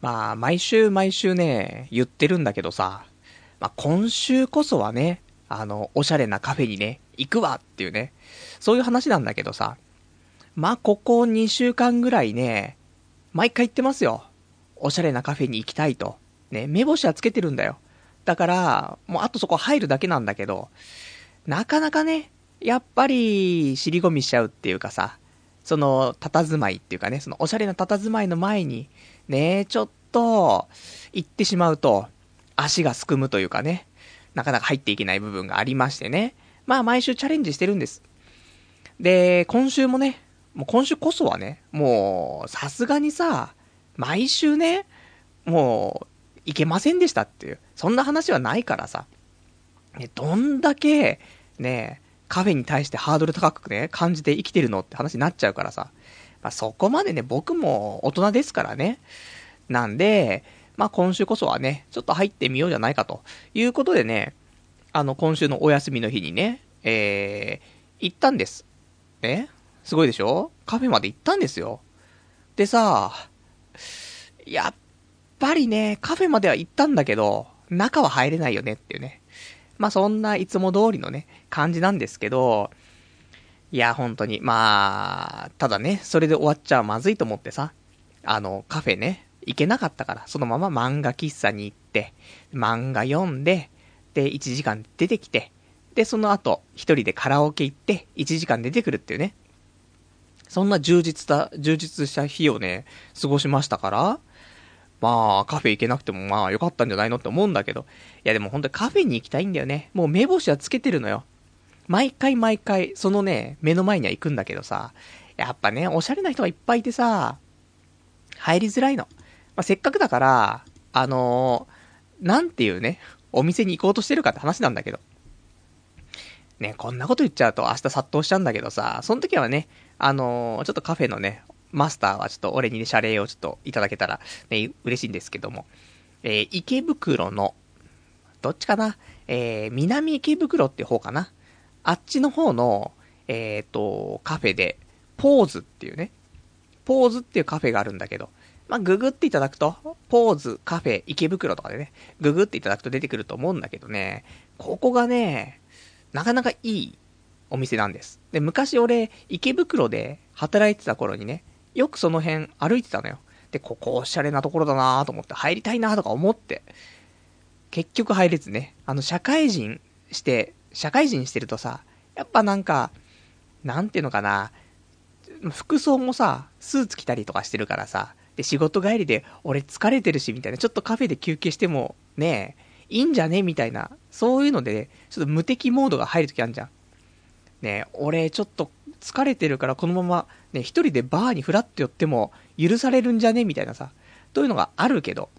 まあ、毎週毎週ね、言ってるんだけどさ、まあ、今週こそはね、あの、おしゃれなカフェにね、行くわっていうね、そういう話なんだけどさ、まあ、ここ2週間ぐらいね、毎回言ってますよ。おしゃれなカフェに行きたいと。ね、目星はつけてるんだよ。だから、もうあとそこ入るだけなんだけど、なかなかね、やっぱり、尻込みしちゃうっていうかさ、その、佇まいっていうかね、そのおしゃれな佇まいの前に、ね、ちょっと、行ってしまうと、足がすくむというかね、なかなか入っていけない部分がありましてね。まあ、毎週チャレンジしてるんです。で、今週もね、もう今週こそはね、もう、さすがにさ、毎週ね、もう、いけませんでしたっていう、そんな話はないからさ、ね、どんだけ、ね、カフェに対してハードル高くね、感じて生きてるのって話になっちゃうからさ。まあ、そこまでね、僕も大人ですからね。なんで、まあ、今週こそはね、ちょっと入ってみようじゃないかということでね、あの、今週のお休みの日にね、えー、行ったんです。ね？すごいでしょ？カフェまで行ったんですよ。でさ、やっぱりね、カフェまでは行ったんだけど、中は入れないよねっていうね。まあそんないつも通りのね、感じなんですけど、いや、本当に、まあ、ただね、それで終わっちゃまずいと思ってさ、あの、カフェね、行けなかったから、そのまま漫画喫茶に行って、漫画読んで、で、1時間出てきて、で、その後、一人でカラオケ行って、1時間出てくるっていうね。そんな充実した、充実した日をね、過ごしましたから、まあ、カフェ行けなくてもまあ良かったんじゃないのって思うんだけど。いやでも本当にカフェに行きたいんだよね。もう目星はつけてるのよ。毎回毎回、そのね、目の前には行くんだけどさ、やっぱね、おしゃれな人がいっぱいいてさ、入りづらいの。まあ、せっかくだから、あのー、なんていうね、お店に行こうとしてるかって話なんだけど。ね、こんなこと言っちゃうと明日殺到しちゃうんだけどさ、その時はね、あのー、ちょっとカフェのね、マスターはちょっと俺にね、謝礼をちょっといただけたら、ね、嬉しいんですけども、えー、池袋の、どっちかな？えー、南池袋って方かな？あっちの方の、えっ、ー、と、カフェで、ポーズっていうね、ポーズっていうカフェがあるんだけど、まあ、ググっていただくと、ポーズ、カフェ、池袋とかでね、ググっていただくと出てくると思うんだけどね、ここがね、なかなかいいお店なんです。で、昔俺、池袋で働いてた頃にね、よくその辺歩いてたのよ。で、ここおしゃれなところだなと思って、入りたいなとか思って、結局入れずね、あの、社会人して、社会人してるとさ、やっぱなんか、なんていうのかな、服装もさ、スーツ着たりとかしてるからさ、で、仕事帰りで、俺疲れてるし、みたいな、ちょっとカフェで休憩しても、ねいいんじゃね？みたいな、そういうので、ね、ちょっと無敵モードが入るときあるじゃん。ね俺ちょっと疲れてるからこのままね、一人でバーにフラッと寄っても許されるんじゃね？みたいなさ、というのがあるけど、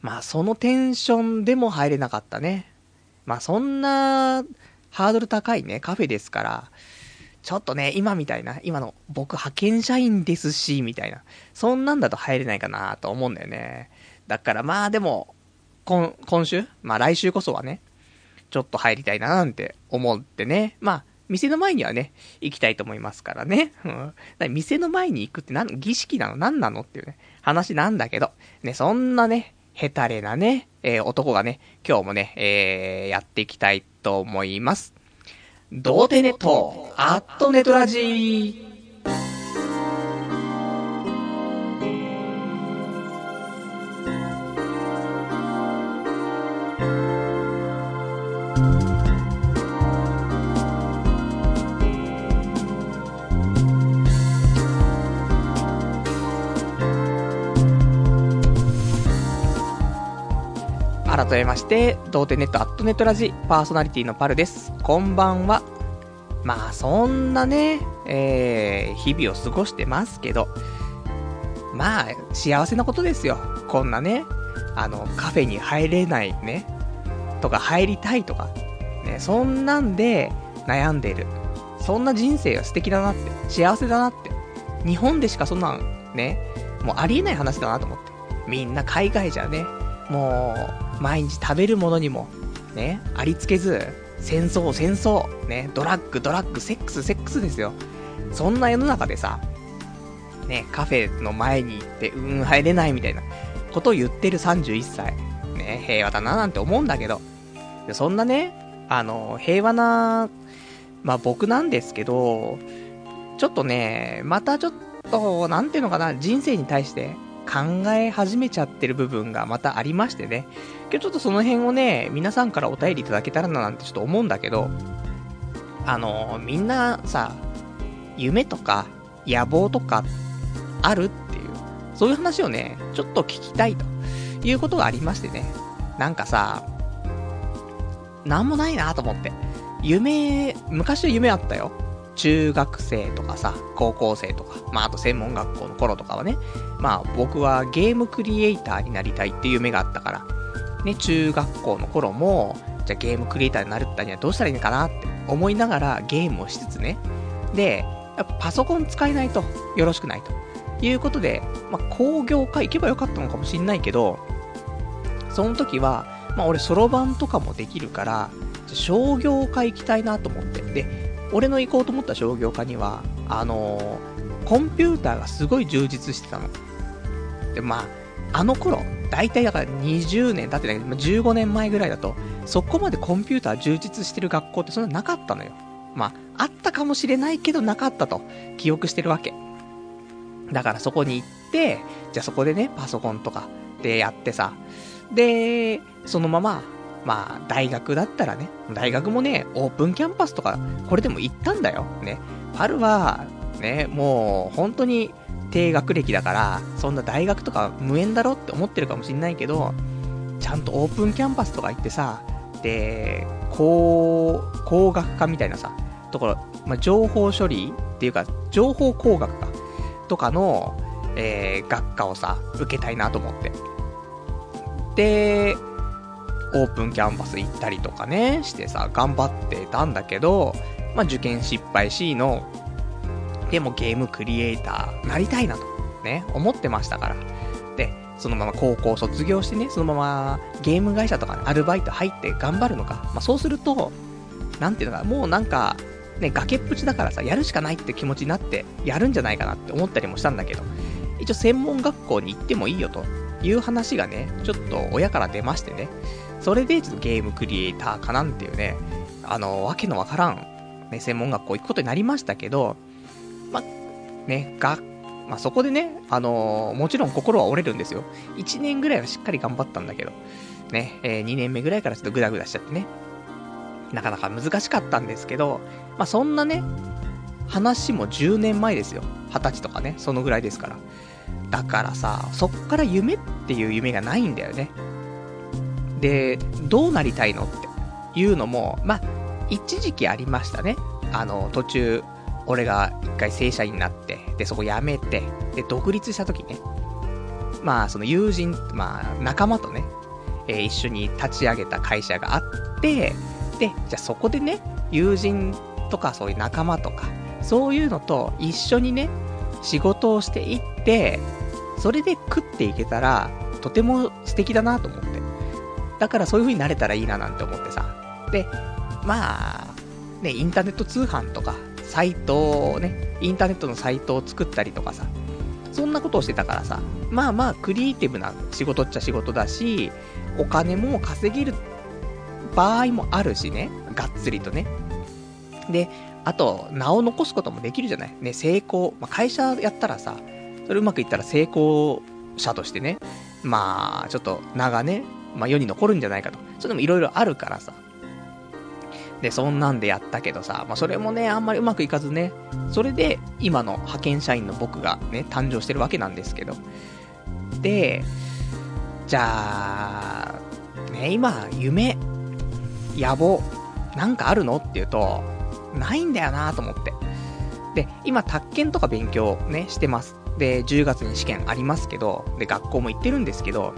まあそのテンションでも入れなかったね。まあそんなハードル高いね、カフェですから、ちょっとね、今みたいな、今の僕派遣社員ですし、みたいな、そんなんだと入れないかなと思うんだよね。だからまあでも、今、今週？まあ来週こそはね、ちょっと入りたいななんて思ってね。まあ、店の前にはね、行きたいと思いますからね。うん。店の前に行くって何、儀式なの？何なの？っていうね、話なんだけど、ね、そんなね、ヘタレなね、えー、男がね、今日もね、えー、やっていきたいと思います。童貞ネット、アットネトラジー。改めまして、童貞ネットアットネットラジパーソナリティのパルです。こんばんは。まあ、そんなね、えー、日々を過ごしてますけど、まあ、幸せなことですよ。こんなね、あの、カフェに入れないね、とか入りたいとか、ね、そんなんで悩んでる。そんな人生は素敵だなって、幸せだなって。日本でしかそんなん、ね、もうありえない話だなと思って。みんな海外じゃね、もう、毎日食べるものにも、ね、ありつけず、戦争、戦争、ね、ドラッグ、ドラッグ、セックス、セックスですよ。そんな世の中でさ、ね、カフェの前に行って、うん、入れないみたいなことを言ってる31歳。ね、平和だななんて思うんだけど、そんなね、あの、平和な、まあ僕なんですけど、ちょっとね、またちょっと、なんていうのかな、人生に対して考え始めちゃってる部分がまたありましてね。今日ちょっとその辺をね、皆さんからお便りいただけたらななんてちょっと思うんだけど、あの、みんなさ、夢とか野望とかあるっていう、そういう話をね、ちょっと聞きたいということがありましてね。なんかさ、なんもないなと思って。夢、昔は夢あったよ。中学生とかさ、高校生とか、まああと専門学校の頃とかはね、まあ僕はゲームクリエイターになりたいっていう夢があったから、ね、中学校の頃も、じゃあゲームクリエイターになるったにはどうしたらいいのかなって思いながらゲームをしつつね、で、やっぱパソコン使えないとよろしくないということで、まあ工業科行けばよかったのかもしんないけど、その時は、まあ俺そろばんとかもできるから、商業科行きたいなと思って。で、俺の行こうと思った商業科には、あのー、コンピューターがすごい充実してたの。で、まあ、あの頃、大体だから20年経ってないけど、15年前ぐらいだと、そこまでコンピューター充実してる学校ってそんななかったのよ。まあ、あったかもしれないけどなかったと、記憶してるわけ。だからそこに行って、じゃあそこでね、パソコンとかでやってさ、で、そのまま、まあ、大学だったらね、大学もね、オープンキャンパスとか、これでも行ったんだよ。ね。パルは、ね、もう、本当に低学歴だから、そんな大学とか無縁だろって思ってるかもしんないけど、ちゃんとオープンキャンパスとか行ってさ、で、工、工学科みたいなさ、ところ、まあ、情報処理っていうか、情報工学科とかの、えー、学科をさ、受けたいなと思って。で、オープンキャンパス行ったりとかね、してさ、頑張ってたんだけど、まあ、受験失敗しの、でもゲームクリエイターなりたいなと、ね、思ってましたから。で、そのまま高校卒業してね、そのままゲーム会社とか、ね、アルバイト入って頑張るのか。まあ、そうすると、なんていうのか、もうなんか、ね、崖っぷちだからさ、やるしかないって気持ちになって、やるんじゃないかなって思ったりもしたんだけど、一応専門学校に行ってもいいよという話がね、ちょっと親から出ましてね、それでちょっとゲームクリエイターかなんていうね、あの、わけのわからん、ね、専門学校行くことになりましたけど、ま、ね、が、まあ、そこでね、あのー、もちろん心は折れるんですよ。1年ぐらいはしっかり頑張ったんだけど、ね、えー、2年目ぐらいからちょっとグダグダしちゃってね、なかなか難しかったんですけど、まあ、そんなね、話も10年前ですよ。20歳とかね、そのぐらいですから。だからさ、そっから夢っていう夢がないんだよね。で、どうなりたいのっていうのも、まあ、一時期ありましたね。あの、途中、俺が一回正社員になって、で、そこ辞めて、で、独立した時ね、まあ、その友人、まあ、仲間とね、えー、一緒に立ち上げた会社があって、で、じゃあそこでね、友人とかそういう仲間とか、そういうのと一緒にね、仕事をしていって、それで食っていけたら、とても素敵だなと思って。だからそういう風になれたらいいななんて思ってさ。で、まあ、ね、インターネット通販とか、サイトをね、インターネットのサイトを作ったりとかさ、そんなことをしてたからさ、まあまあ、クリエイティブな仕事っちゃ仕事だし、お金も稼げる場合もあるしね、がっつりとね。で、あと、名を残すこともできるじゃない？ね、成功。まあ、会社やったらさ、それうまくいったら成功者としてね、まあ、ちょっと名がね、まあ、世に残るんじゃないかと。それでもいろいろあるからさ。で、そんなんでやったけどさ、まあ、それもね、あんまりうまくいかずね、それで、今の派遣社員の僕がね、誕生してるわけなんですけど。で、じゃあ、ね、今、夢、野望、なんかあるのっていうと、ないんだよなと思って。で、今、宅建とか勉強ね、してます。で、10月に試験ありますけど、で、学校も行ってるんですけど、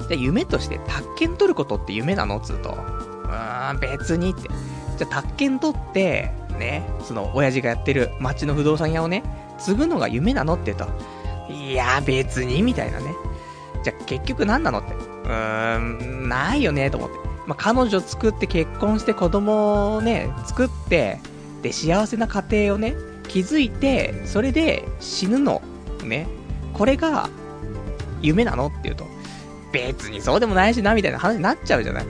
じゃあ夢として宅建取ることって夢なの?つうと、うーん、別にって。じゃあ宅建取って、ね、その親父がやってる町の不動産屋をね、継ぐのが夢なのって言うと、いや、別に、みたいなね。じゃあ結局何なのって。うーん、ないよね、と思って。まあ、彼女作って結婚して子供をね、作って、で、幸せな家庭をね、築いて、それで死ぬのね、これが、夢なのっていうと、別にそうでもないしな、みたいな話になっちゃうじゃない。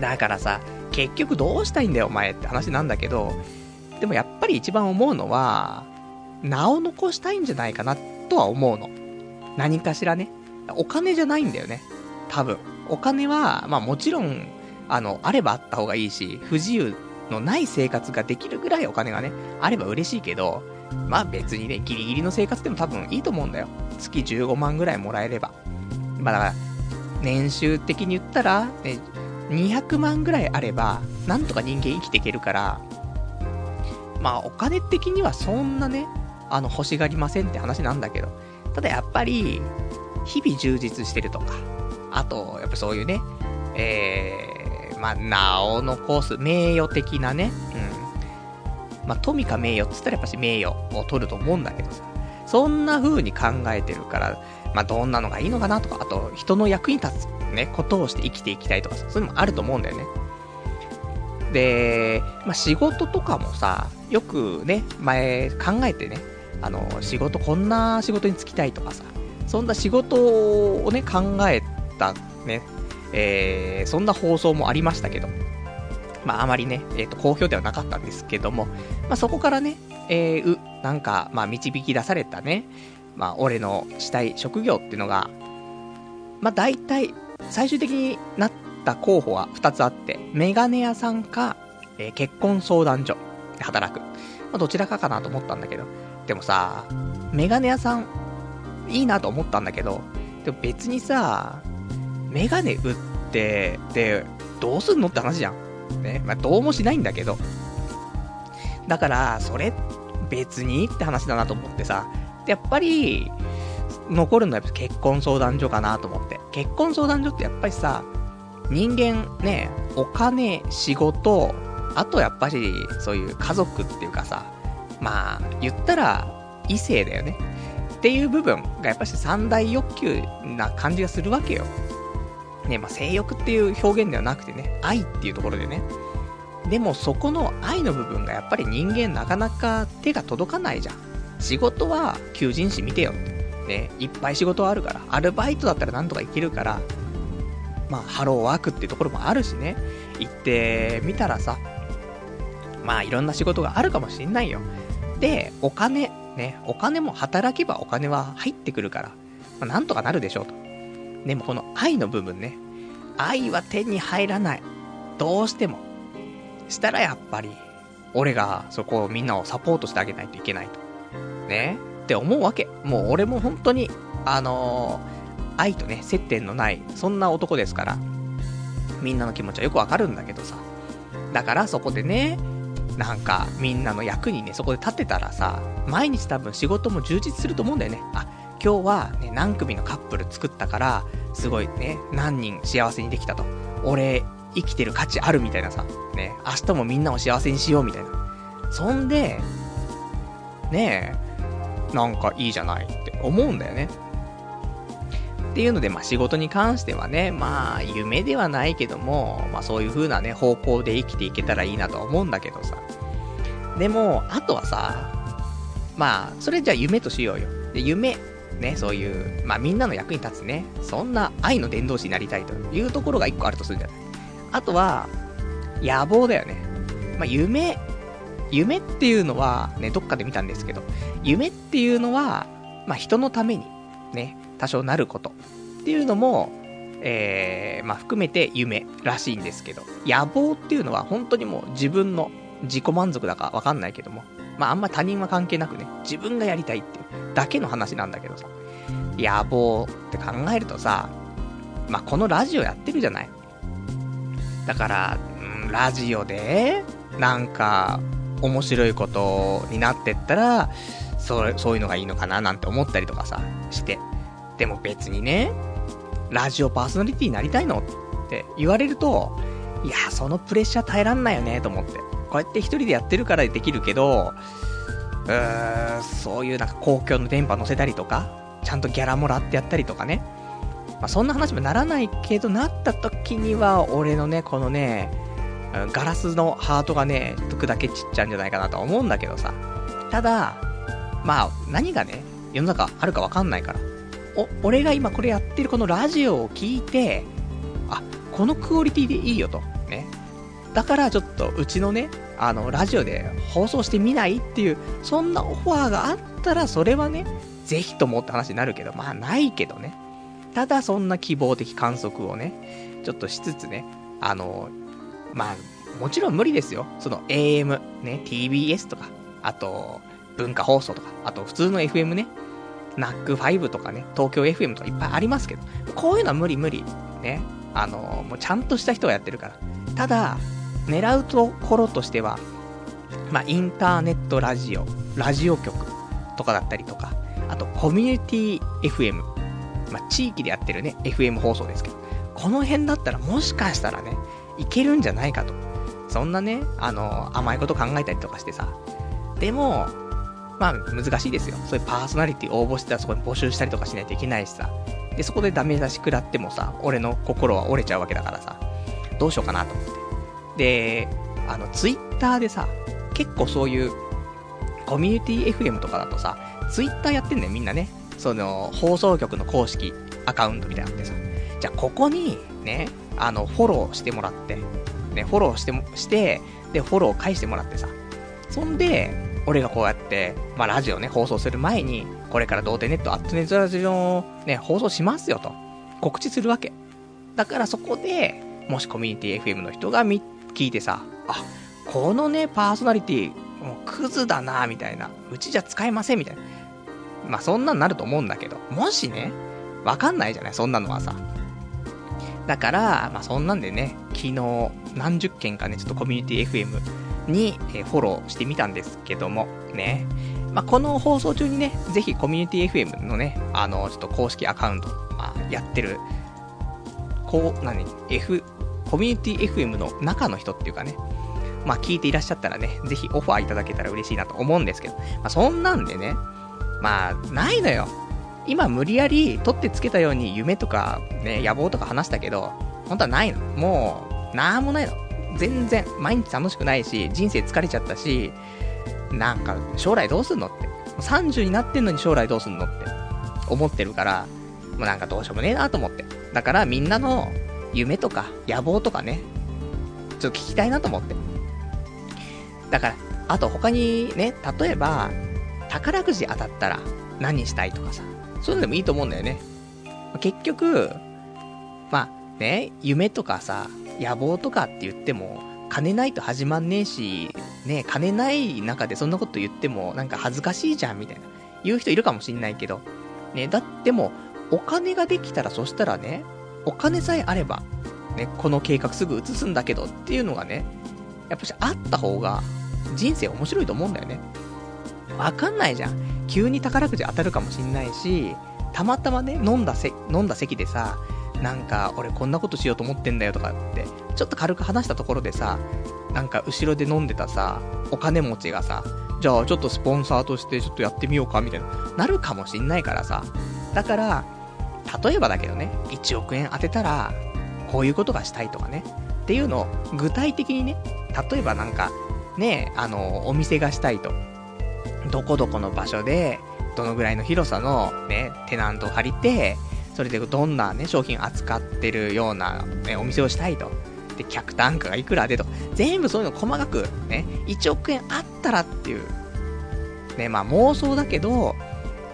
だからさ、結局どうしたいんだよ、お前って話なんだけど、でもやっぱり一番思うのは、名を残したいんじゃないかな、とは思うの。何かしらね。お金じゃないんだよね。多分。お金は、まあもちろん、あの、あればあった方がいいし、不自由のない生活ができるぐらいお金がね、あれば嬉しいけど、まあ別にね、ギリギリの生活でも多分いいと思うんだよ。月15万ぐらいもらえれば。まあだから、年収的に言ったら、ね、200万ぐらいあれば、なんとか人間生きていけるから、まあお金的にはそんなね、あの欲しがりませんって話なんだけど、ただやっぱり、日々充実してるとか、あと、やっぱそういうね、えー、まあ、名を残す、名誉的なね、うん。まあ、富か名誉っつったらやっぱし名誉を取ると思うんだけどさ、そんな風に考えてるから、まあ、どんなのがいいのかなとか、あと、人の役に立つ、ね、ことをして生きていきたいとか、そういうのもあると思うんだよね。で、まあ、仕事とかもさ、よくね、前考えてね、あの、仕事、こんな仕事に就きたいとかさ、そんな仕事をね、考えたね、えー、そんな放送もありましたけど、まあ、あまりね、えっ、ー、と、好評ではなかったんですけども、まあ、そこからね、えー、う、なんか、まあ、導き出されたね、まあ、俺のしたい職業っていうのが、まあ、大体、最終的になった候補は2つあって、メガネ屋さんか、えー、結婚相談所で働く。まあ、どちらかかなと思ったんだけど、でもさ、メガネ屋さん、いいなと思ったんだけど、でも別にさ、メガネ売って、で、どうすんのって話じゃん。ね。まあ、どうもしないんだけど。だから、それ、別にって話だなと思ってさ。で、やっぱり、残るのは結婚相談所かなと思って。結婚相談所ってやっぱりさ、人間ね、お金、仕事、あとやっぱり、そういう家族っていうかさ、まあ、言ったら、異性だよね。っていう部分がやっぱし三大欲求な感じがするわけよ。ね、まあ、性欲っていう表現ではなくてね、愛っていうところでね。でもそこの愛の部分がやっぱり人間なかなか手が届かないじゃん。仕事は求人誌見てよて。ね、いっぱい仕事はあるから。アルバイトだったらなんとかいけるから、まあ、ハローワークっていうところもあるしね。行ってみたらさ、まあ、いろんな仕事があるかもしんないよ。で、お金、ね、お金も働けばお金は入ってくるから、まあ、なんとかなるでしょうと。でもこの愛の部分ね、愛は手に入らない。どうしても。したらやっぱり、俺がそこをみんなをサポートしてあげないといけないと。ねって思うわけ。もう俺も本当に、あのー、愛とね、接点のない、そんな男ですから、みんなの気持ちはよくわかるんだけどさ。だからそこでね、なんか、みんなの役にね、そこで立ってたらさ、毎日多分仕事も充実すると思うんだよね。あ、今日はね、何組のカップル作ったから、すごいね、何人幸せにできたと。俺、生きてる価値あるみたいなさ、ね、明日もみんなを幸せにしようみたいな。そんで、ねえ、なんかいいじゃないって思うんだよね。っていうので、まあ仕事に関してはね、まあ夢ではないけども、まあそういう風なね、方向で生きていけたらいいなとは思うんだけどさ。でも、あとはさ、まあ、それじゃあ夢としようよ。で、夢、ね、そういう、まあみんなの役に立つね、そんな愛の伝道師になりたいというところが一個あるとするんじゃないあとは、野望だよね。まあ夢、夢っていうのは、ね、どっかで見たんですけど、夢っていうのは、まあ人のために、ね、多少なることっていうのも、えー、まあ含めて夢らしいんですけど、野望っていうのは本当にもう自分の自己満足だかわかんないけども、まああんま他人は関係なくね、自分がやりたいっていうだけの話なんだけどさ、野望って考えるとさ、まあこのラジオやってるじゃない。だから、うん、ラジオで、なんか、面白いことになってったら、そそういうのがいいのかななんて思ったりとかさ、して。でも別にね、ラジオパーソナリティになりたいのって言われると、いや、そのプレッシャー耐えらんないよね、と思って。こうやって一人でやってるからできるけど、うーん、そういうなんか公共の電波乗せたりとか、ちゃんとギャラもらってやったりとかね。まあ、そんな話もならないけど、なった時には、俺のね、このね、ガラスのハートがね、くだけちっちゃうんじゃないかなと思うんだけどさ。ただ、まあ、何がね、世の中あるかわかんないから。お、俺が今これやってるこのラジオを聞いて、あ、このクオリティでいいよと。ね。だからちょっとうちのね、あの、ラジオで放送してみないっていう、そんなオファーがあったら、それはね、ぜひともって話になるけど、まあないけどね。ただそんな希望的観測をね、ちょっとしつつね、あの、まあ、もちろん無理ですよ。その AM、ね、TBS とか、あと、文化放送とか、あと普通の FM ね、NAC5 とかね、東京 FM とかいっぱいありますけど、こういうのは無理無理。ね。あの、もうちゃんとした人がやってるから。ただ、狙うところとしては、まあ、インターネットラジオ、ラジオ局とかだったりとか、あとコミュニティ FM、まあ、地域でやってるね、FM 放送ですけど、この辺だったらもしかしたらね、いけるんじゃないかと。そんなね、あの、甘いこと考えたりとかしてさ。でも、まあ、難しいですよ。そういうパーソナリティ応募してたらそこに募集したりとかしないといけないしさ。で、そこでダメ出し食らってもさ、俺の心は折れちゃうわけだからさ、どうしようかなと思って。で、あの、ツイッターでさ、結構そういう、コミュニティ FM とかだとさ、ツイッターやってんだよ、みんなね。その、放送局の公式アカウントみたいなのってさ。じゃあ、ここに、ね、あの、フォローしてもらって、ね、フォローしても、して、で、フォロー返してもらってさ。そんで、俺がこうやって、まあ、ラジオね、放送する前に、これから童貞ネット、アットネットラジオをね、放送しますよと、告知するわけ。だからそこで、もしコミュニティ FM の人が見、聞いてさ、あ、このね、パーソナリティ、もうクズだな、みたいな。うちじゃ使えません、みたいな。まあ、そんなんなると思うんだけど、もしね、わかんないじゃない、そんなのはさ。だから、まあ、そんなんでね、昨日、何十件かね、ちょっとコミュニティ FM に、えフォローしてみたんですけども、ね。まあ、この放送中にね、ぜひコミュニティ FM のね、あの、ちょっと公式アカウント、まあ、やってる、こう、何、F、コミュニティ FM の中の人っていうかね、まあ、聞いていらっしゃったらね、ぜひオファーいただけたら嬉しいなと思うんですけど、まあ、そんなんでね、まあ、ないのよ。今無理やり取ってつけたように夢とかね、野望とか話したけど、本当はないの。もう、なんもないの。全然、毎日楽しくないし、人生疲れちゃったし、なんか、将来どうすんのって。30になってんのに将来どうすんのって思ってるから、もうなんかどうしようもねえなと思って。だからみんなの夢とか野望とかね、ちょっと聞きたいなと思って。だから、あと他にね、例えば、宝くじ当たったら何したいとかさ、そういうのでもいいと思うんだよね。結局、まあね、夢とかさ、野望とかって言っても、金ないと始まんねえし、ね、金ない中でそんなこと言っても、なんか恥ずかしいじゃん、みたいな。言う人いるかもしんないけど。ね、だっても、お金ができたらそしたらね、お金さえあれば、ね、この計画すぐ移すんだけどっていうのがね、やっぱしあった方が、人生面白いと思うんだよね。わかんないじゃん。急に宝くじ当たるかもしんないし、たまたまね、飲んだせ、飲んだ席でさ、なんか、俺こんなことしようと思ってんだよとかって、ちょっと軽く話したところでさ、なんか後ろで飲んでたさ、お金持ちがさ、じゃあちょっとスポンサーとしてちょっとやってみようかみたいな、なるかもしんないからさ。だから、例えばだけどね、1億円当てたら、こういうことがしたいとかね。っていうのを具体的にね、例えばなんか、ね、あの、お店がしたいと。どこどこの場所で、どのぐらいの広さのね、テナントを借りて、それでどんなね、商品扱ってるような、ね、お店をしたいと。で、客単価がいくらでと。全部そういうの細かく、ね、1億円あったらっていう。ね、まあ妄想だけど、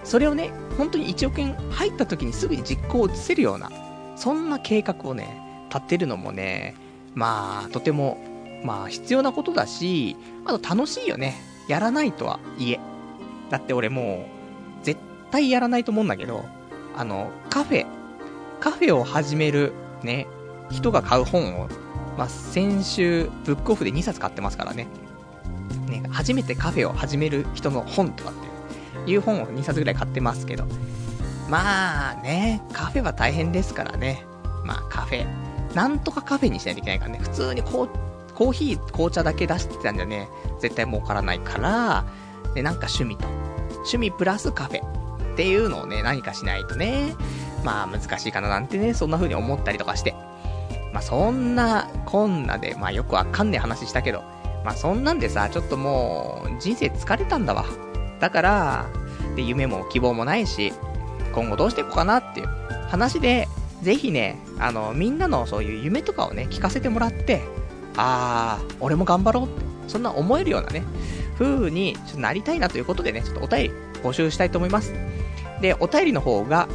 それをね、本当に1億円入った時にすぐに実行を移せるような、そんな計画をね、立てるのもね、まあ、とても、まあ、必要なことだし、あと楽しいよね。やらないとはいえ。だって俺もう、絶対やらないと思うんだけど、あの、カフェ、カフェを始める、ね、人が買う本を、まあ、先週、ブックオフで2冊買ってますからね。ね、初めてカフェを始める人の本とかっていう本を2冊ぐらい買ってますけど。まあね、カフェは大変ですからね。まあカフェ。なんとかカフェにしないといけないからね。普通にこ、コーヒー、紅茶だけ出してたんじゃね、絶対儲からないから、で、なんか趣味と。趣味プラスカフェ。っていうのをね、何かしないとね、まあ難しいかななんてね、そんな風に思ったりとかして。まあそんな、こんなで、まあよくわかんねえ話したけど、まあそんなんでさ、ちょっともう、人生疲れたんだわ。だから、で、夢も希望もないし、今後どうしていこうかなっていう話で、ぜひね、あの、みんなのそういう夢とかをね、聞かせてもらって、あー、俺も頑張ろうって、そんな思えるようなね、風にちょっとなりたいなということでね、ちょっとお便り募集したいと思います。で、お便りの方が、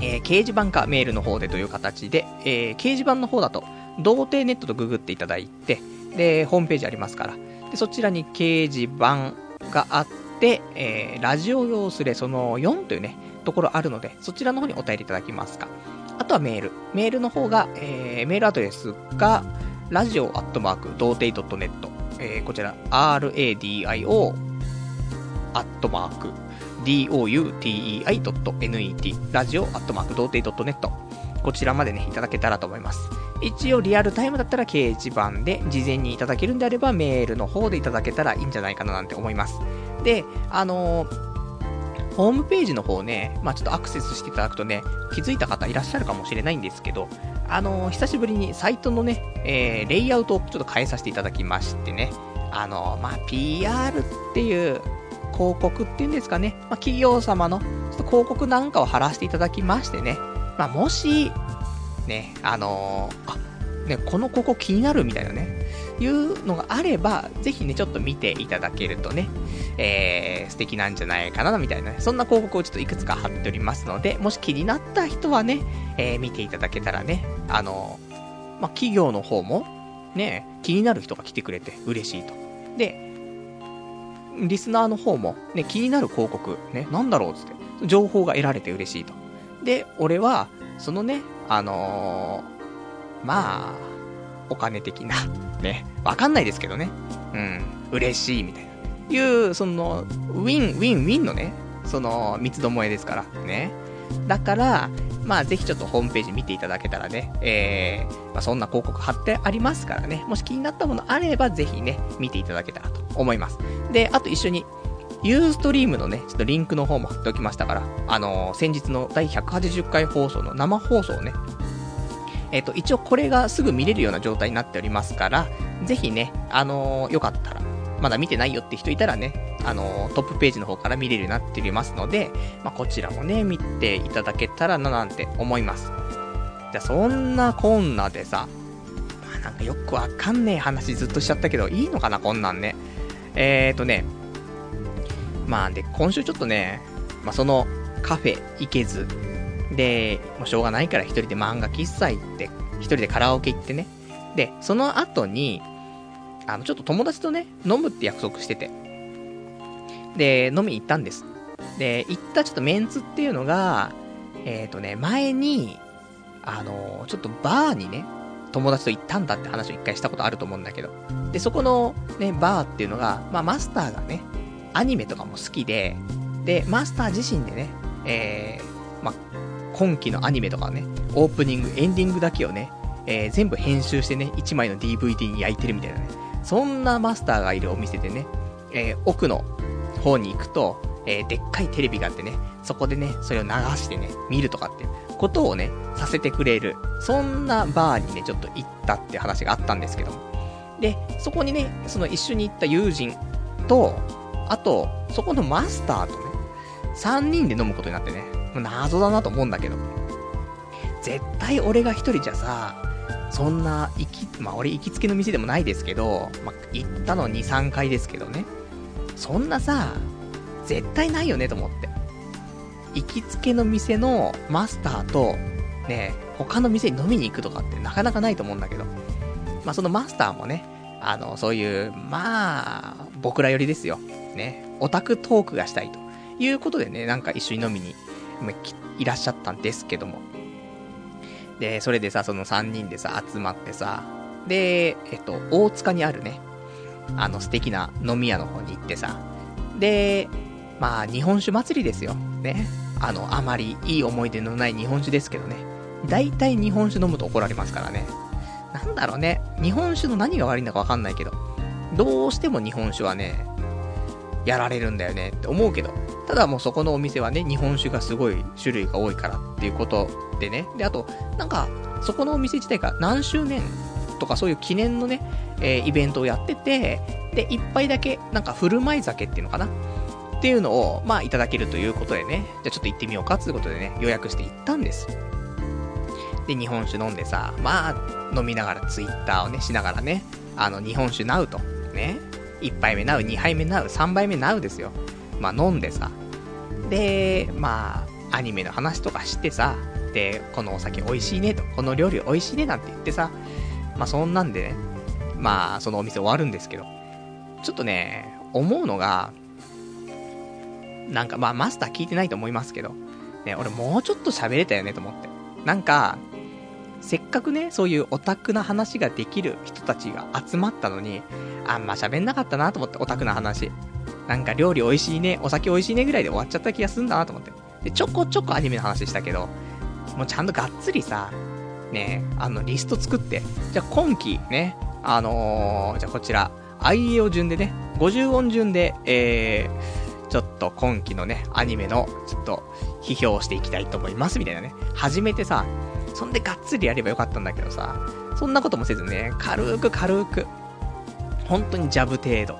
えー、掲示板かメールの方でという形で、えー、掲示板の方だと、童貞ネットとググっていただいて、で、ホームページありますから、でそちらに掲示板があって、えー、ラジオ用スレその4というね、ところあるので、そちらの方にお便りいただきますか。あとはメール。メールの方が、えー、メールアドレスが、ラジオアットマーク、童貞 .net。えー、こちら、radio アットマーク、doutei.net。ラジオアットマーク、童貞 .net。こちらまでね、いただけたらと思います。一応リアルタイムだったら掲示板で事前にいただけるんであればメールの方でいただけたらいいんじゃないかななんて思います。で、あのーホームページの方ね、まあちょっとアクセスしていただくとね、気づいた方いらっしゃるかもしれないんですけど、あのー、久しぶりにサイトのね、えー、レイアウトをちょっと変えさせていただきましてね、あのー、まあ PR っていう広告っていうんですかね、まあ企業様のちょっと広告なんかを貼らせていただきましてね、まあもし、ね、あのあ、ね、この広告気になるみたいなね、いうのがあれば、ぜひね、ちょっと見ていただけるとね、えー、素敵なんじゃないかな、みたいな、ね、そんな広告をちょっといくつか貼っておりますので、もし気になった人はね、えー、見ていただけたらね、あの、まあ、企業の方も、ね、気になる人が来てくれて嬉しいと。で、リスナーの方も、ね、気になる広告、ね、なんだろうつって、情報が得られて嬉しいと。で、俺は、そのね、あのー、まあ、お金的な、ね、わかんないですけどね。うん、嬉しいみたいな。いう、その、ウィン、ウィン、ウィンのね、その、三つどもえですから、ね。だから、まあ、ぜひちょっとホームページ見ていただけたらね、えー、まあ、そんな広告貼ってありますからね、もし気になったものあれば、ぜひね、見ていただけたらと思います。で、あと一緒に、ユーストリームのね、ちょっとリンクの方も貼っておきましたから、あのー、先日の第180回放送の生放送ね、えっ、ー、と、一応これがすぐ見れるような状態になっておりますから、ぜひね、あのー、よかったら、まだ見てないよって人いたらね、あの、トップページの方から見れるようになっておりますので、まあ、こちらもね、見ていただけたらななんて思います。じゃあ、そんなこんなでさ、まあ、なんかよくわかんねえ話ずっとしちゃったけど、いいのかな、こんなんね。えーとね、まあ、で、今週ちょっとね、まあ、そのカフェ行けず、で、もうしょうがないから一人で漫画喫茶行って、一人でカラオケ行ってね。で、その後に、あの、ちょっと友達とね、飲むって約束してて。で、飲みに行ったんです。で、行ったちょっとメンツっていうのが、えっ、ー、とね、前に、あのちょっとバーにね、友達と行ったんだって話を一回したことあると思うんだけど。で、そこのね、バーっていうのが、まあマスターがね、アニメとかも好きで、で、マスター自身でね、えー、まあ、今期のアニメとかね、オープニング、エンディングだけをね、えー、全部編集してね、1枚の DVD に焼いてるみたいなね、そんなマスターがいるお店でね、えー、奥の方に行くと、えー、でっかいテレビがあってね、そこでね、それを流してね、見るとかってことをね、させてくれる、そんなバーにね、ちょっと行ったって話があったんですけども。で、そこにね、その一緒に行った友人と、あと、そこのマスターとね、3人で飲むことになってね、謎だなと思うんだけど。絶対俺が一人じゃさ、そんな、行き、まあ俺行きつけの店でもないですけど、まあ行ったの2、3回ですけどね。そんなさ、絶対ないよねと思って。行きつけの店のマスターと、ね、他の店に飲みに行くとかってなかなかないと思うんだけど。まあそのマスターもね、あの、そういう、まあ、僕ら寄りですよ。ね、オタクトークがしたいということでね、なんか一緒に飲みにいらっしゃったんですけども。で、それでさ、その3人でさ、集まってさ、で、えっと、大塚にあるね、あの素敵な飲み屋の方に行ってさ、で、まあ、日本酒祭りですよ。ね。あの、あまりいい思い出のない日本酒ですけどね。大体日本酒飲むと怒られますからね。なんだろうね。日本酒の何が悪いんだかわかんないけど、どうしても日本酒はね、やられるんだよねって思うけど、ただもうそこのお店はね、日本酒がすごい種類が多いからっていうことでね。で、あと、なんか、そこのお店自体が何周年とかそういう記念のね、えー、イベントをやってて、で、一杯だけ、なんか振る舞い酒っていうのかな？っていうのを、まあ、いただけるということでね、じゃあちょっと行ってみようかということでね、予約して行ったんです。で、日本酒飲んでさ、まあ、飲みながらツイッターをね、しながらね、あの、日本酒ナウと、ね、1杯目ナウ、2杯目ナウ、3杯目ナウですよ。まあ、飲んでさ、で、まあ、アニメの話とかしてさ、で、このお酒美味しいねと、この料理美味しいねなんて言ってさ、まあ、そんなんでね、まあ、そのお店終わるんですけど、ちょっとね、思うのが、なんかまあマスター聞いてないと思いますけど、ね、俺もうちょっと喋れたよねと思って。なんか、せっかくね、そういうオタクな話ができる人たちが集まったのに、あんま喋んなかったなと思って、オタクな話。なんか料理美味しいね、お酒美味しいねぐらいで終わっちゃった気がすんだなと思って。で、ちょこちょこアニメの話したけど、もうちゃんとがっつりさ、ね、あの、リスト作って、じゃあ今期ね、あのー、じゃあこちら、あいえお順でね、50音順で、えー、ちょっと今期のね、アニメの、ちょっと、批評していきたいと思います、みたいなね。始めてさ、そんでがっつりやればよかったんだけどさ、そんなこともせずね、軽く軽く、本当にジャブ程度。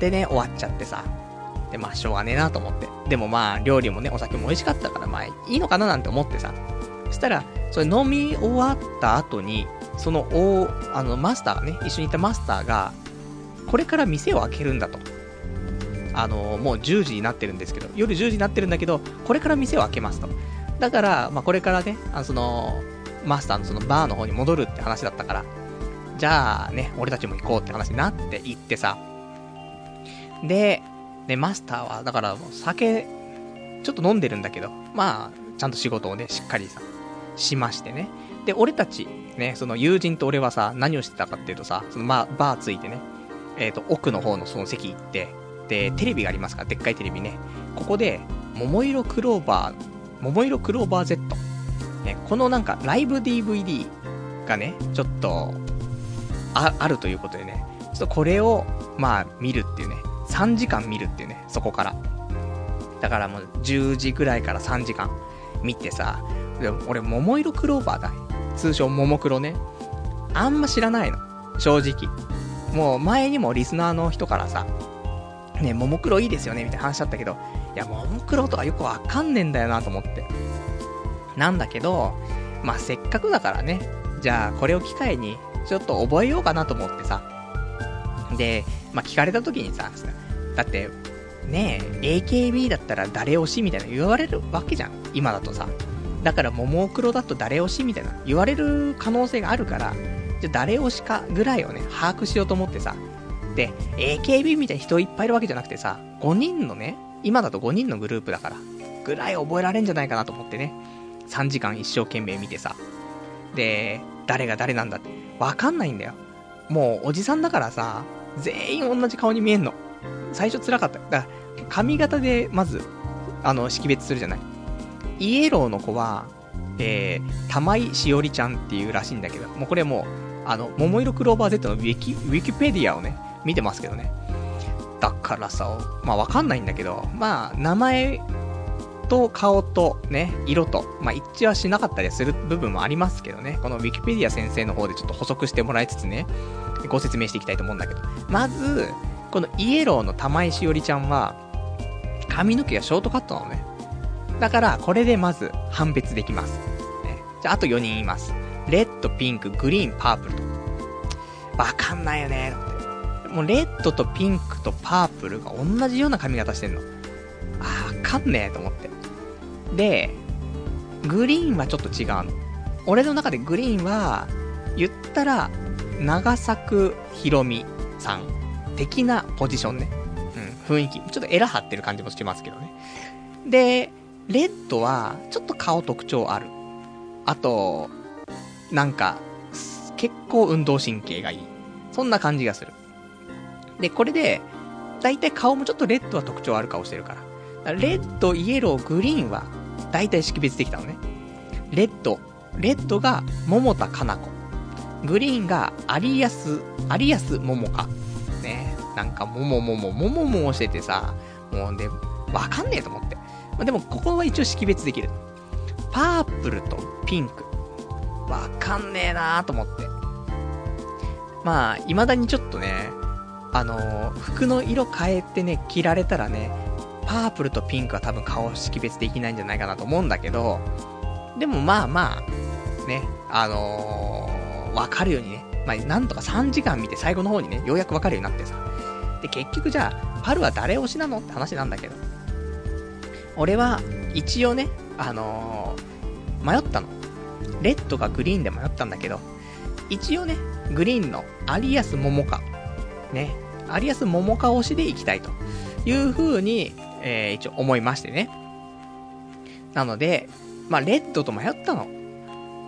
でね、終わっちゃってさ。で、まあ、しょうがねえなと思って。でもまあ、料理もね、お酒も美味しかったから、まあ、いいのかななんて思ってさ。そしたら、それ飲み終わった後に、その、お、あの、マスターがね、一緒にいたマスターが、これから店を開けるんだと。あの、もう10時になってるんですけど、夜10時になってるんだけど、これから店を開けますと。だから、まあ、これからね、あの、その、マスターのそのバーの方に戻るって話だったから、じゃあね、俺たちも行こうって話になって行ってさ。で、ね、マスターは、だから、酒、ちょっと飲んでるんだけど、まあ、ちゃんと仕事をね、しっかりさ、しましてね。で、俺たち、ね、その友人と俺はさ、何をしてたかっていうとさ、そのまあ、バーついてね、えっ、ー、と、奥の方のその席行って、で、テレビがありますから、でっかいテレビね。ここで、桃色クローバー、桃色クローバー Z。ね、このなんか、ライブ DVD がね、ちょっと、あ、あるということでね、ちょっとこれを、まあ、見るっていうね、3時間見るっていうね、そこから。だからもう、10時ぐらいから3時間見てさ、でも俺、桃色クローバーだ。通称、桃黒ね。あんま知らないの。正直。もう前にもリスナーの人からさ、ね、ももクロいいですよねみたいな話だったけど、いや、ももクロとはよくわかんねえんだよなと思って。なんだけど、まあ、せっかくだからね、じゃあこれを機会に、ちょっと覚えようかなと思ってさ。で、まあ、聞かれた時にさ、だって、ねえ、AKB だったら誰推しみたいな言われるわけじゃん。今だとさ。だから、ももクロだと誰推しみたいな言われる可能性があるから、じゃあ誰推しかぐらいをね、把握しようと思ってさ。で、AKB みたいに人いっぱいいるわけじゃなくてさ、5人のね、今だと5人のグループだから、ぐらい覚えられんじゃないかなと思ってね、3時間一生懸命見てさ。で、誰が誰なんだって、わかんないんだよ。もう、おじさんだからさ、全員同じ顔に見えんの。最初辛かった。だから、髪型で、まず、あの、識別するじゃない。イエローの子は、えー、玉井しおりちゃんっていうらしいんだけど、もうこれもう、あの、桃色クローバー Z のウィキ、ウィキペディアをね、見てますけどね。だからさ、まあわかんないんだけど、まあ、名前と顔とね、色と、まあ一致はしなかったりする部分もありますけどね、このウィキペディア先生の方でちょっと補足してもらいつつね、ご説明していきたいと思うんだけど、まず、このイエローの玉井しおりちゃんは、髪の毛がショートカットなのね。だから、これでまず判別できます。ね、じゃあ、あと4人います。レッド、ピンク、グリーン、パープルと。わかんないよね、もうレッドとピンクとパープルが同じような髪型してんの。あわかんねえと思って。で、グリーンはちょっと違うの。俺の中でグリーンは、言ったら、長作ひろみさん的なポジションね。うん、雰囲気。ちょっとエラ張ってる感じもしてますけどね。で、レッドは、ちょっと顔特徴ある。あと、なんか、結構運動神経がいい。そんな感じがする。で、これで、だいたい顔もちょっとレッドは特徴ある顔してるから。レッド、イエロー、グリーンは、だいたい識別できたのね。レッド。レッドが、桃田かな子。グリーンが、有安、有安桃か。ねなんか、もももも、もももしててさ、もうね、わかんねえと思って。まあ、でも、ここは一応識別できる。パープルとピンク。わかんねえなーと思って。まあ、未だにちょっとね、あのー、服の色変えてね、着られたらね、パープルとピンクは多分顔識別できないんじゃないかなと思うんだけど、でもまあまあ、ね、あのー、わかるようにね、まあなんとか3時間見て最後の方にね、ようやくわかるようになってさ。で、結局じゃあ、パルは誰推しなのって話なんだけど。俺は、一応ね、あのー、迷ったの。レッドかグリーンで迷ったんだけど、一応ね、グリーンのアリアス桃花、ね、アリアス桃花推しでいきたいという風に、えー、一応思いましてね。なので、まあ、レッドと迷ったの。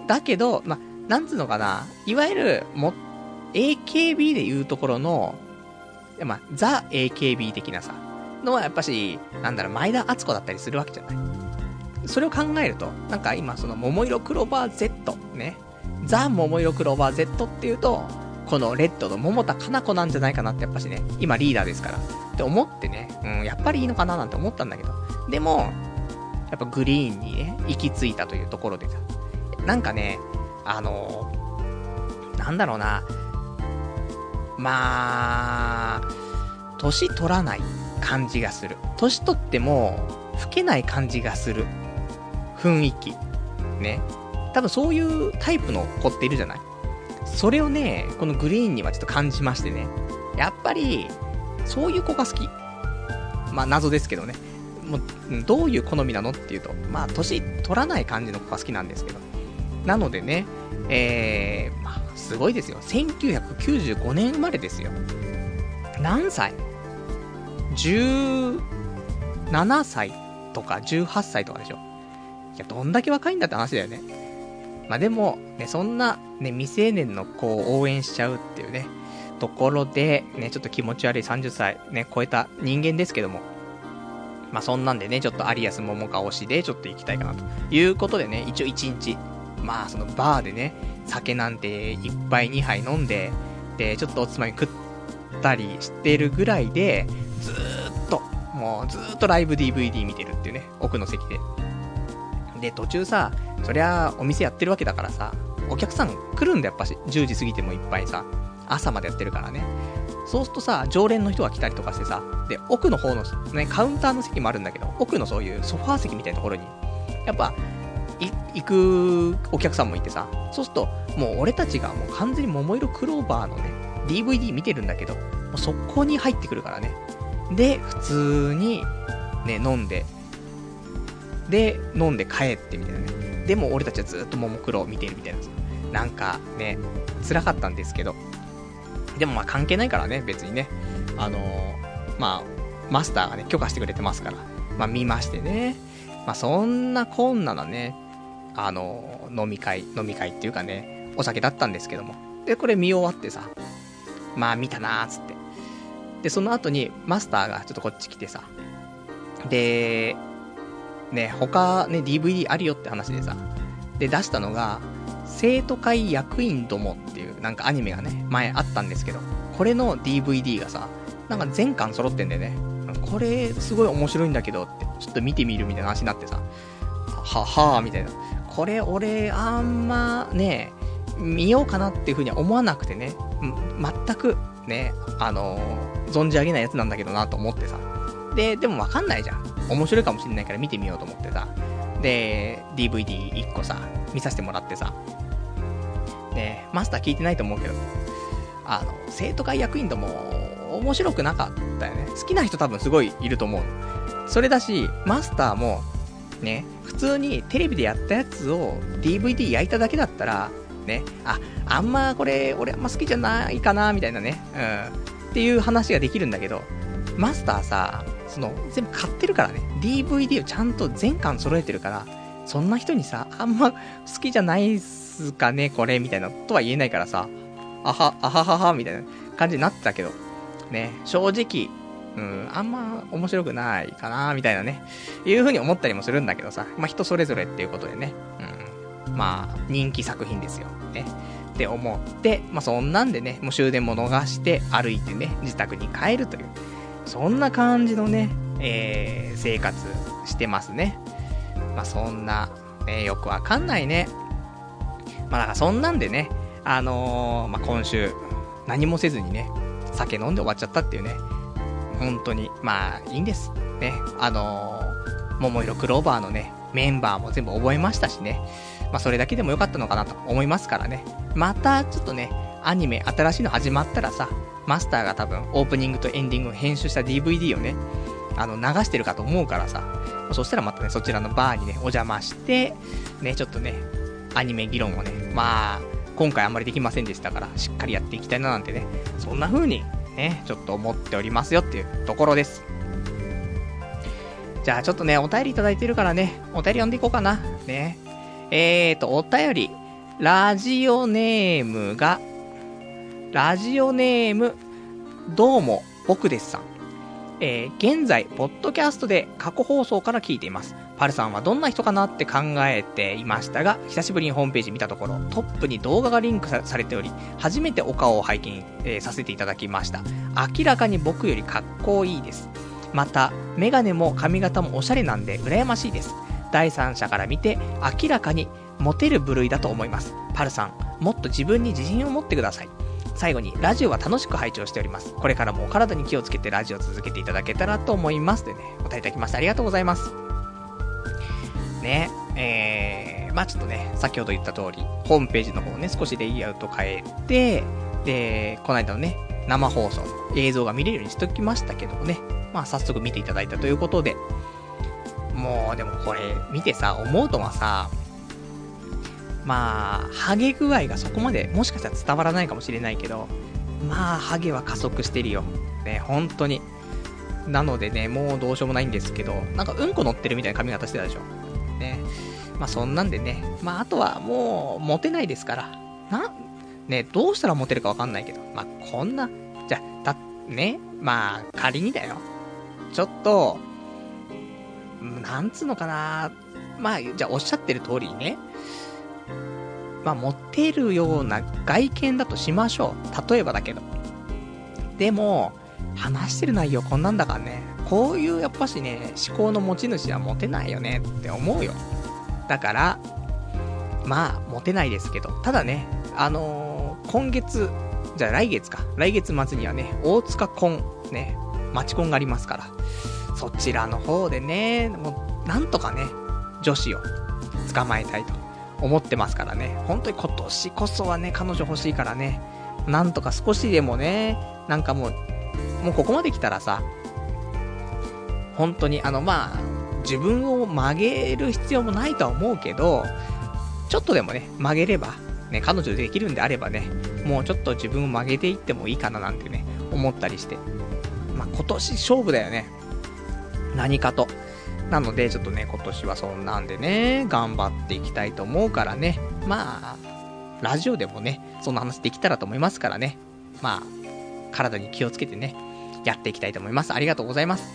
だけど、まあ、なんつうのかな、いわゆる、も、AKB でいうところの、まあ、ザ AKB 的なさ、のはやっぱし、なんだろう、前田敦子だったりするわけじゃない。それを考えると、なんか今その桃色クローバー Z ね、ザ桃色クローバー Z っていうと、このレッドの桃田かな子なんじゃないかなってやっぱしね、今リーダーですから。って思ってね、うん、やっぱりいいのかななんて思ったんだけど。でも、やっぱグリーンにね、行き着いたというところでさ、なんかね、あのー、なんだろうな、まあ、年取らない感じがする。年取っても、老けない感じがする。雰囲気。ね。多分そういうタイプの子っているじゃない？それをね、このグリーンにはちょっと感じましてね。やっぱり、そういう子が好き。まあ謎ですけどね。もう、どういう好みなのっていうと、まあ年取らない感じの子が好きなんですけど。なのでね、えー、まあ、すごいですよ。1995年生まれですよ。何歳 ?17 歳とか18歳とかでしょ。いや、どんだけ若いんだって話だよね。まあでも、ね、そんな、ね、未成年の子を応援しちゃうっていうね、ところで、ね、ちょっと気持ち悪い30歳、ね、超えた人間ですけども、まあそんなんでね、ちょっとアリアス桃花推しでちょっと行きたいかなということでね、一応1日、まあそのバーでね、酒なんて1杯2杯飲んで、で、ちょっとおつまみ食ったりしてるぐらいで、ずーっと、もうずーっとライブ DVD 見てるっていうね、奥の席で。で、途中さ、そりゃお店やってるわけだからさ、お客さん来るんだやっぱし、10時過ぎてもいっぱいさ、朝までやってるからね。そうするとさ、常連の人が来たりとかしてさ、で、奥の方の、ね、カウンターの席もあるんだけど、奥のそういうソファー席みたいなところに、やっぱ、行くお客さんもいてさ、そうすると、もう俺たちがもう完全に桃色クローバーのね、DVD 見てるんだけど、もうそこに入ってくるからね。で、普通に、ね、飲んで、で、飲んで帰ってみたいなね。でも俺たちはずっとももクロを見てるみたいな。なんかね、辛かったんですけど。でもまあ関係ないからね、別にね。あのー、まあ、マスターがね、許可してくれてますから。まあ見ましてね。まあそんなこんなのね、あのー、飲み会、飲み会っていうかね、お酒だったんですけども。で、これ見終わってさ、まあ見たなーつって。で、その後にマスターがちょっとこっち来てさ、で、ね、他ね、DVD あるよって話でさ、で、出したのが、生徒会役員どもっていうなんかアニメがね、前あったんですけど、これの DVD がさ、なんか全巻揃ってんだよね。これすごい面白いんだけどって、ちょっと見てみるみたいな話になってさ、は、はぁ、みたいな。これ俺あんまね、見ようかなっていう風には思わなくてね、全くね、あのー、存じ上げないやつなんだけどなと思ってさ。で、でもわかんないじゃん。面白いかもしれないから見てみようと思ってさ。で、DVD1 個さ、見させてもらってさ。で、マスター聞いてないと思うけど、あの、生徒会役員とも面白くなかったよね。好きな人多分すごいいると思う。それだし、マスターも、ね、普通にテレビでやったやつを DVD 焼いただけだったら、ね、あ、あんまこれ、俺あんま好きじゃないかな、みたいなね、うん。っていう話ができるんだけど、マスターさ、その、全部買ってるからね。DVD をちゃんと全巻揃えてるから、そんな人にさ、あんま好きじゃないっすかね、これ、みたいなとは言えないからさ、あは、あははは、みたいな感じになってたけど、ね、正直、うん、あんま面白くないかな、みたいなね、いう風に思ったりもするんだけどさ、まあ人それぞれっていうことでね、うん、まあ、人気作品ですよ、ね。って思って、まあそんなんでね、もう終電も逃して歩いてね、自宅に帰るという。そんな感じのね、えー、生活してますね。まあ、そんな、ね、よくわかんないね。まあ、だからそんなんでね、あのー、まあ、今週、何もせずにね、酒飲んで終わっちゃったっていうね。本当に、まあ、いいんです。ね、あのー、桃色クローバーのね、メンバーも全部覚えましたしね。まあ、それだけでもよかったのかなと思いますからね。また、ちょっとね、アニメ、新しいの始まったらさ、マスターが多分、オープニングとエンディングを編集した DVD をね、あの、流してるかと思うからさ、そしたらまたね、そちらのバーにね、お邪魔して、ね、ちょっとね、アニメ議論をね、まあ、今回あんまりできませんでしたから、しっかりやっていきたいななんてね、そんな風にね、ちょっと思っておりますよっていうところです。じゃあちょっとね、お便りいただいてるからね、お便り読んでいこうかな。ね。えーと、お便り、ラジオネームが、ラジオネーム、どうも、僕ですさん。えー、現在、ポッドキャストで過去放送から聞いています。パルさんはどんな人かなって考えていましたが、久しぶりにホームページ見たところ、トップに動画がリンクされており、初めてお顔を拝見、えー、させていただきました。明らかに僕よりかっこいいです。また、メガネも髪型もおしゃれなんで羨ましいです。第三者から見て、明らかにモテる部類だと思います。パルさん、もっと自分に自信を持ってください。最後に、ラジオは楽しく拝聴しております。これからもお体に気をつけてラジオを続けていただけたらと思います。でね、お答えいただきましてありがとうございます。ね、えー、まあちょっとね、先ほど言った通り、ホームページの方をね、少しレイアウト変えて、で、この間のね、生放送の映像が見れるようにしときましたけどもね、まあ早速見ていただいたということで、もうでもこれ見てさ、思うのはさ、まあ、ハゲ具合がそこまで、もしかしたら伝わらないかもしれないけど、まあ、ハゲは加速してるよ。ね、本当に。なのでね、もうどうしようもないんですけど、なんかうんこ乗ってるみたいな髪型してたでしょ。ね。まあそんなんでね、まああとはもう、モテないですから。な、ね、どうしたらモテるかわかんないけど、まあこんな、じゃた、ね、まあ仮にだよ。ちょっと、なんつうのかなまあ、じゃあおっしゃってる通りにね、まあ、モテるような外見だとしましょう。例えばだけど。でも、話してる内容こんなんだからね、こういうやっぱしね、思考の持ち主はモテないよねって思うよ。だから、まあ、モテないですけど、ただね、あのー、今月、じゃあ来月か、来月末にはね、大塚婚、ね、マチコンがありますから、そちらの方でね、もう、なんとかね、女子を捕まえたいと思ってますからね。本当に今年こそはね、彼女欲しいからね。なんとか少しでもね、なんかもう、もうここまで来たらさ、本当にあのまあ、自分を曲げる必要もないとは思うけど、ちょっとでもね、曲げれば、ね、彼女できるんであればね、もうちょっと自分を曲げていってもいいかななんてね、思ったりして。まあ、今年勝負だよね。何かと。なので、ちょっとね、今年はそんなんでね、頑張っていきたいと思うからね。まあ、ラジオでもね、そんな話できたらと思いますからね。まあ、体に気をつけてね、やっていきたいと思います。ありがとうございます。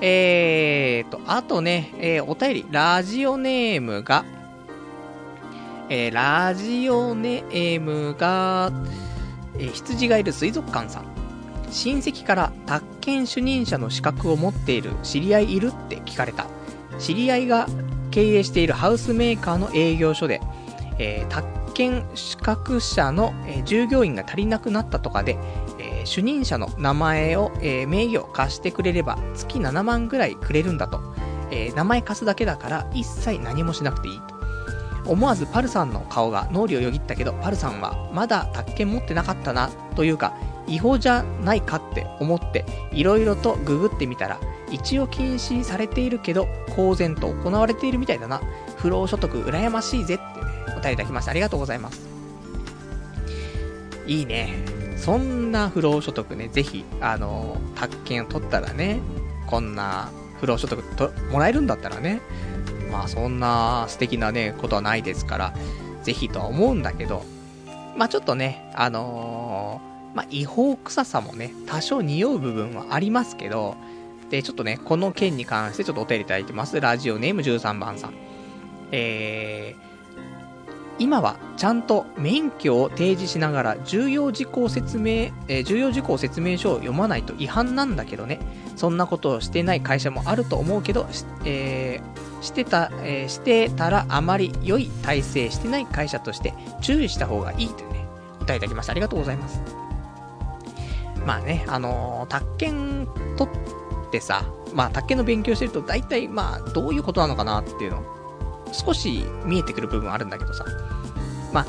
えーと、あとね、えー、お便り、ラジオネームが、えー、ラジオネームが、えー、羊がいる水族館さん。親戚から宅建主任者の資格を持っている知り合いいるって聞かれた。知り合いが経営しているハウスメーカーの営業所で、えー、宅建資格者の、えー、従業員が足りなくなったとかで、えー、主任者の名前を、えー、名義を貸してくれれば月7万ぐらいくれるんだと。え、名前貸すだけだから一切何もしなくていいと。思わずパルさんの顔が脳裏をよぎったけど、パルさんはまだ宅建持ってなかったな、というか、違法じゃないかって思って、いろいろとググってみたら、一応禁止されているけど、公然と行われているみたいだな。不労所得羨ましいぜってね、お便りいただきましてありがとうございます。いいね。そんな不労所得ね、ぜひ、あの、宅建を取ったらね、こんな不労所得ともらえるんだったらね、まあそんな素敵なね、ことはないですから、ぜひとは思うんだけど、まあちょっとね、あのーまあ、違法臭さもね、多少匂う部分はありますけど、で、ちょっとね、この件に関してちょっとお便りいただいてます。ラジオネーム13番さん。えー、今はちゃんと免許を提示しながら重要事項説明、えー、重要事項説明書を読まないと違反なんだけどね。そんなことをしてない会社もあると思うけど、えー、してた、えー、してたらあまり良い体制してない会社として注意した方がいいというね、お便りいただきました。ありがとうございます。まあね、あのー、宅建取ってさ、まあ、宅建の勉強してると、大体、まあ、どういうことなのかなっていうの、少し見えてくる部分あるんだけどさ。まあ、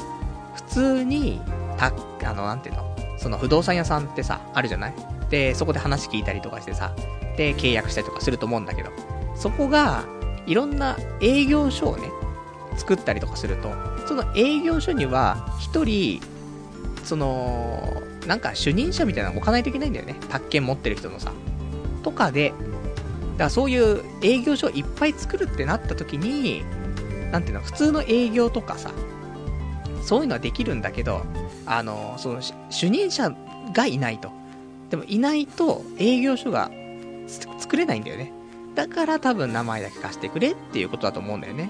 普通に、た、あの、なんていうの、その不動産屋さんってさ、あるじゃない？で、そこで話聞いたりとかしてさ、で、契約したりとかすると思うんだけど、そこが、いろんな営業書をね、作ったりとかすると、その営業書には、一人、その、なんか主任者みたいなの置かないといけないんだよね。宅建持ってる人のさ。とかで、だからそういう営業書をいっぱい作るってなった時に、なんていうの、普通の営業とかさ、そういうのはできるんだけど、あの、その、主任者がいないと。でもいないと営業書が作れないんだよね。だから多分名前だけ貸してくれっていうことだと思うんだよね。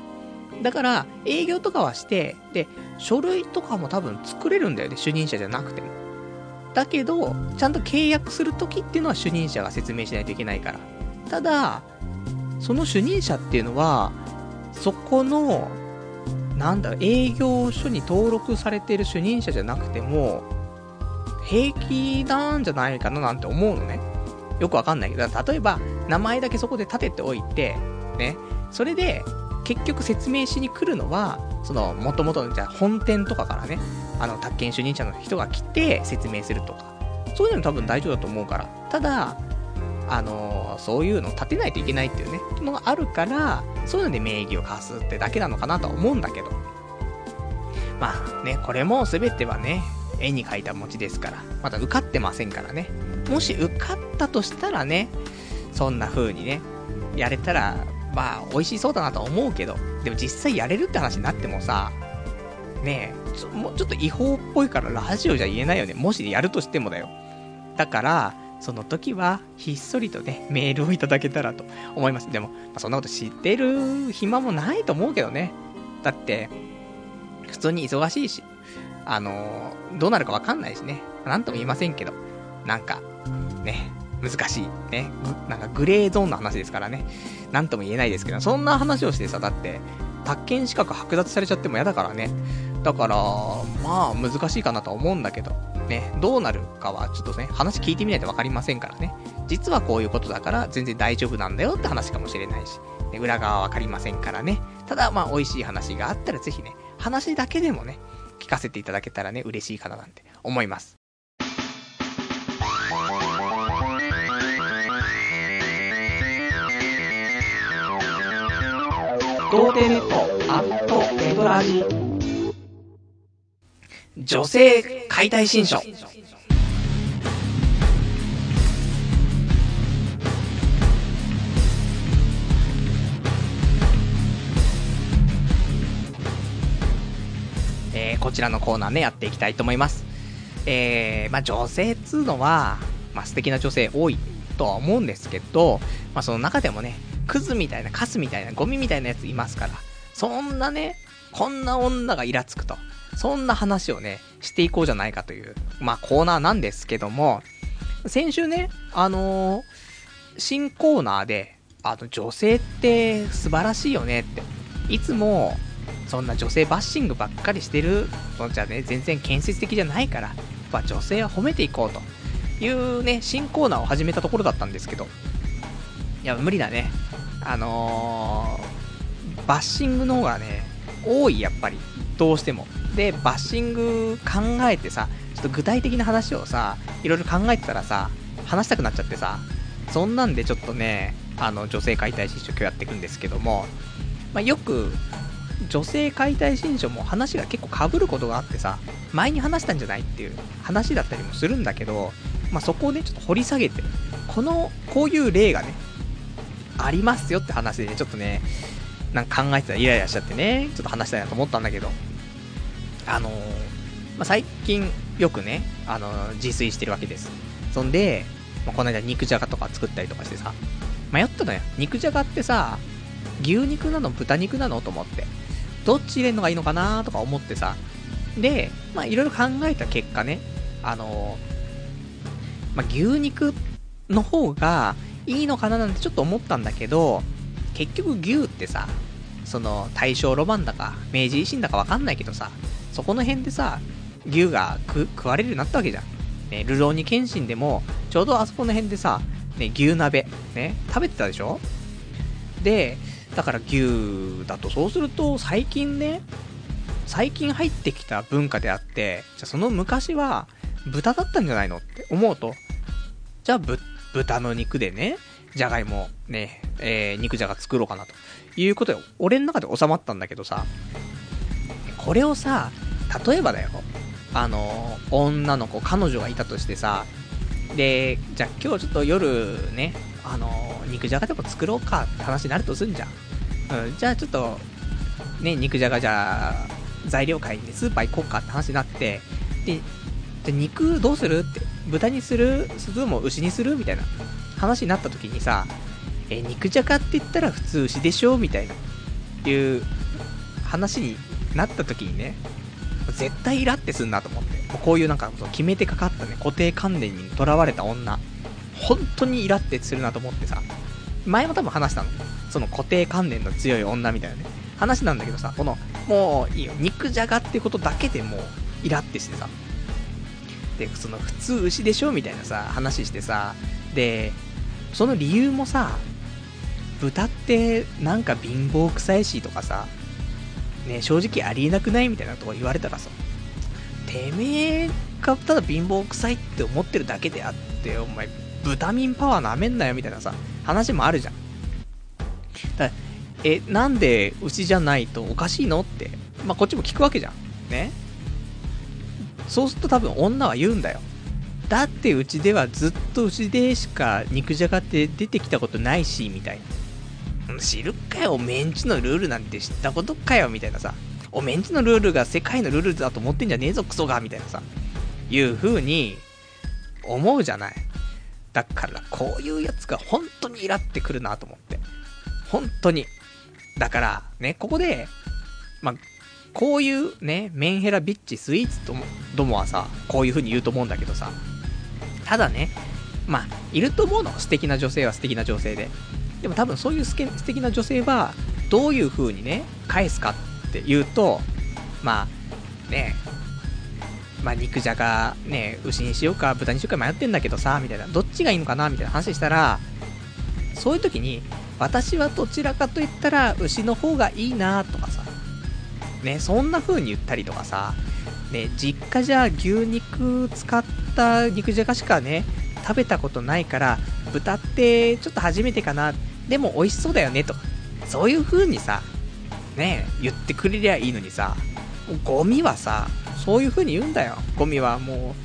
だから、営業とかはして、で、書類とかも多分作れるんだよね、主任者じゃなくても。だけど、ちゃんと契約するときっていうのは主任者が説明しないといけないから。ただ、その主任者っていうのは、そこの、なんだ、営業所に登録されてる主任者じゃなくても、平気なんじゃないかななんて思うのね。よくわかんないけど、例えば、名前だけそこで立てておいて、ね、それで、結局説明しに来るのは、その、もともと、じゃ本店とかからね、あの、宅建主任者の人が来て説明するとか、そういうの多分大丈夫だと思うから。ただ、あの、そういうの立てないといけないっていうね、のがあるから、そういうので名義を貸すってだけなのかなとは思うんだけど。まあね、これも全てはね、絵に描いた餅ですから、まだ受かってませんからね。もし受かったとしたらね、そんな風にね、やれたら、まあ、美味しそうだなと思うけど、でも実際やれるって話になってもさ、ねえ、ちょもうちょっと違法っぽいからラジオじゃ言えないよね。もしやるとしてもだよ。だから、その時は、ひっそりとね、メールをいただけたらと思います。でも、まあ、そんなこと知ってる暇もないと思うけどね。だって、普通に忙しいし、あのー、どうなるかわかんないしね。なんとも言いませんけど、なんか、ね、難しい。ね。なんかグレーゾーンの話ですからね。なんとも言えないですけど、そんな話をしてさ、だって、宅建資格剥奪されちゃっても嫌だからね。だから、まあ、難しいかなと思うんだけど、ね、どうなるかはちょっとね、話聞いてみないと分かりませんからね。実はこういうことだから全然大丈夫なんだよって話かもしれないし、ね、裏側は分かりませんからね。ただ、まあ、美味しい話があったらぜひね、話だけでもね、聞かせていただけたらね、嬉しいかななんて思います。童貞ネットアットネトラジ女性解体新書えー、こちらのコーナーね、やっていきたいと思います。えー、まあ女性っつうのは、まあ素敵な女性多いとは思うんですけど、まあその中でもね、クズみたいな、カスみたいな、ゴミみたいなやついますから、そんなね、こんな女がイラつくと。そんな話をね、していこうじゃないかという、まあコーナーなんですけども、先週ね、あのー、新コーナーで、あの、女性って素晴らしいよねって、いつも、そんな女性バッシングばっかりしてるのじゃね、全然建設的じゃないから、やっぱ女性は褒めていこうというね、新コーナーを始めたところだったんですけど、いや、無理だね。あのー、バッシングの方がね、多い、やっぱり。どうしても。で、バッシング考えてさ、ちょっと具体的な話をさ、いろいろ考えてたらさ、話したくなっちゃってさ、そんなんでちょっとね、あの、女性解体新書今日やっていくんですけども、まあ、よく、女性解体新書も話が結構被ることがあってさ、前に話したんじゃないっていう話だったりもするんだけど、まあ、そこをね、ちょっと掘り下げて、この、こういう例がね、ありますよって話でね、ちょっとね、なんか考えてたらイライラしちゃってね、ちょっと話したいなと思ったんだけど、あのー、まあ、最近よくね、あのー、自炊してるわけです。そんで、まあ、この間肉じゃがとか作ったりとかしてさ、迷ったのよ。肉じゃがってさ、牛肉なの豚肉なのと思って。どっち入れるのがいいのかなとか思ってさ。で、まあいろいろ考えた結果ね、あのー、まあ、牛肉の方がいいのかななんてちょっと思ったんだけど、結局牛ってさ、その大正ロマンだか明治維新だかわかんないけどさ、そこの辺でさ、牛が食われるようになったわけじゃん。ね、ルローニケンシンでも、ちょうどあそこの辺でさ、ね、牛鍋、ね、食べてたでしょ？で、だから牛だとそうすると最近ね、最近入ってきた文化であって、じゃその昔は豚だったんじゃないのって思うと、じゃあぶ、豚の肉でね、じゃがいも、ね、えー、肉じゃが作ろうかなということで、俺の中で収まったんだけどさ、これをさ、例えばだよ、あの、女の子、彼女がいたとしてさ、で、じゃあ今日ちょっと夜ね、あの、肉じゃがでも作ろうかって話になるとすんじゃん。うん、じゃあちょっと、ね、肉じゃがじゃあ、材料買いにスーパー行こうかって話になって、で、じゃ肉どうする？って、豚にする？それとも牛にする？みたいな。話になった時にさ、え、肉じゃがって言ったら普通牛でしょ？みたいな、いう話になった時にね、絶対イラってすんなと思って。こういうなんか、決めてかかったね、固定観念にとらわれた女。本当にイラってするなと思ってさ、前も多分話したの。その固定観念の強い女みたいなね、話なんだけどさ、この、もういいよ、肉じゃがってことだけでもう、イラってしてさ、で、その普通牛でしょみたいなさ、話してさ、で、その理由もさ、豚ってなんか貧乏臭いしとかさ、ね、正直ありえなくないみたいなとこ言われたらさ、てめえがただ貧乏臭いって思ってるだけであって、お前、豚民パワーなめんなよみたいなさ、話もあるじゃん。だえ、なんで牛じゃないとおかしいのって、まあ、こっちも聞くわけじゃん。ね。そうすると多分女は言うんだよ。だってうちではずっと牛でしか肉じゃがって出てきたことないし、みたいな。知るかよ、メンチのルールなんて知ったことかよ、みたいなさ。おメンチのルールが世界のルールだと思ってんじゃねえぞ、クソが、みたいなさ。いう風に思うじゃない。だからこういうやつが本当にイラってくるなと思って。本当に。だから、ね、ここで、まあ、こういうね、メンヘラビッチスイーツとも、どもはさ、こういう風に言うと思うんだけどさ、ただね、まあ、いると思うの。素敵な女性は素敵な女性で。でも多分そういう素敵な女性は、どういう風にね、返すかって言うと、まあ、ね、まあ、肉じゃが、ね、牛にしようか、豚にしようか迷ってんだけどさ、みたいな、どっちがいいのかな、みたいな話したら、そういう時に、私はどちらかと言ったら、牛の方がいいな、とかさ、ね、そんな風に言ったりとかさ、ね、実家じゃ牛肉使った肉じゃがしかね、食べたことないから、豚ってちょっと初めてかな、でも美味しそうだよね、と、そういう風にさ、ね、言ってくれりゃいいのにさ、ゴミはさ、そういう風に言うんだよ。ゴミはも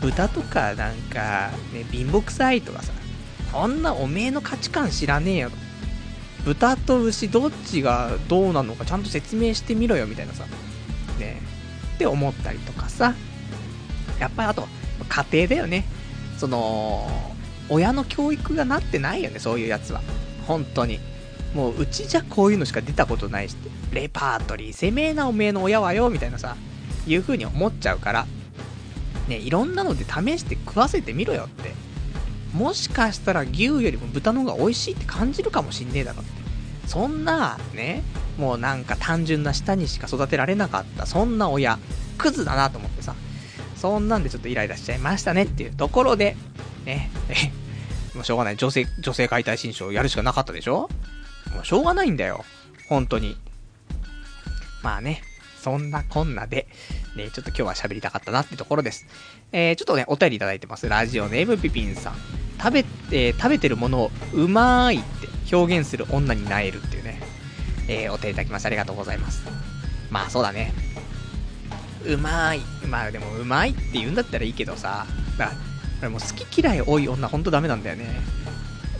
う、豚とかなんか、ね、貧乏臭いとかさ、こんなおめえの価値観知らねえよと。豚と牛どっちがどうなのかちゃんと説明してみろよみたいなさ、ねって思ったりとかさ、やっぱりあと、家庭だよね。その、親の教育がなってないよね、そういうやつは。本当に。もう、うちじゃこういうのしか出たことないし、レパートリー、攻めえなおめえの親はよ、みたいなさ、いう風に思っちゃうから、ね、いろんなので試して食わせてみろよって。もしかしたら牛よりも豚の方が美味しいって感じるかもしんねえだろって。そんな、ね、もうなんか単純な舌にしか育てられなかった、そんな親、クズだなと思ってさ、そんなんでちょっとイライラしちゃいましたねっていうところで、ね、え、もうしょうがない。女性、女性解体新書をやるしかなかったでしょ？もうしょうがないんだよ。本当に。まあね、そんなこんなで、ね、ちょっと今日は喋りたかったなってところです。えー、ちょっとね、お便りいただいてます。ラジオネームピピンさん。食べ、えー、食べてるものをうまーいって表現する女になえるっていうね、えー、お手いただきましてありがとうございます。まあそうだね。うまーい。まあでもうまいって言うんだったらいいけどさ、だから、俺もう好き嫌い多い女ほんとダメなんだよね。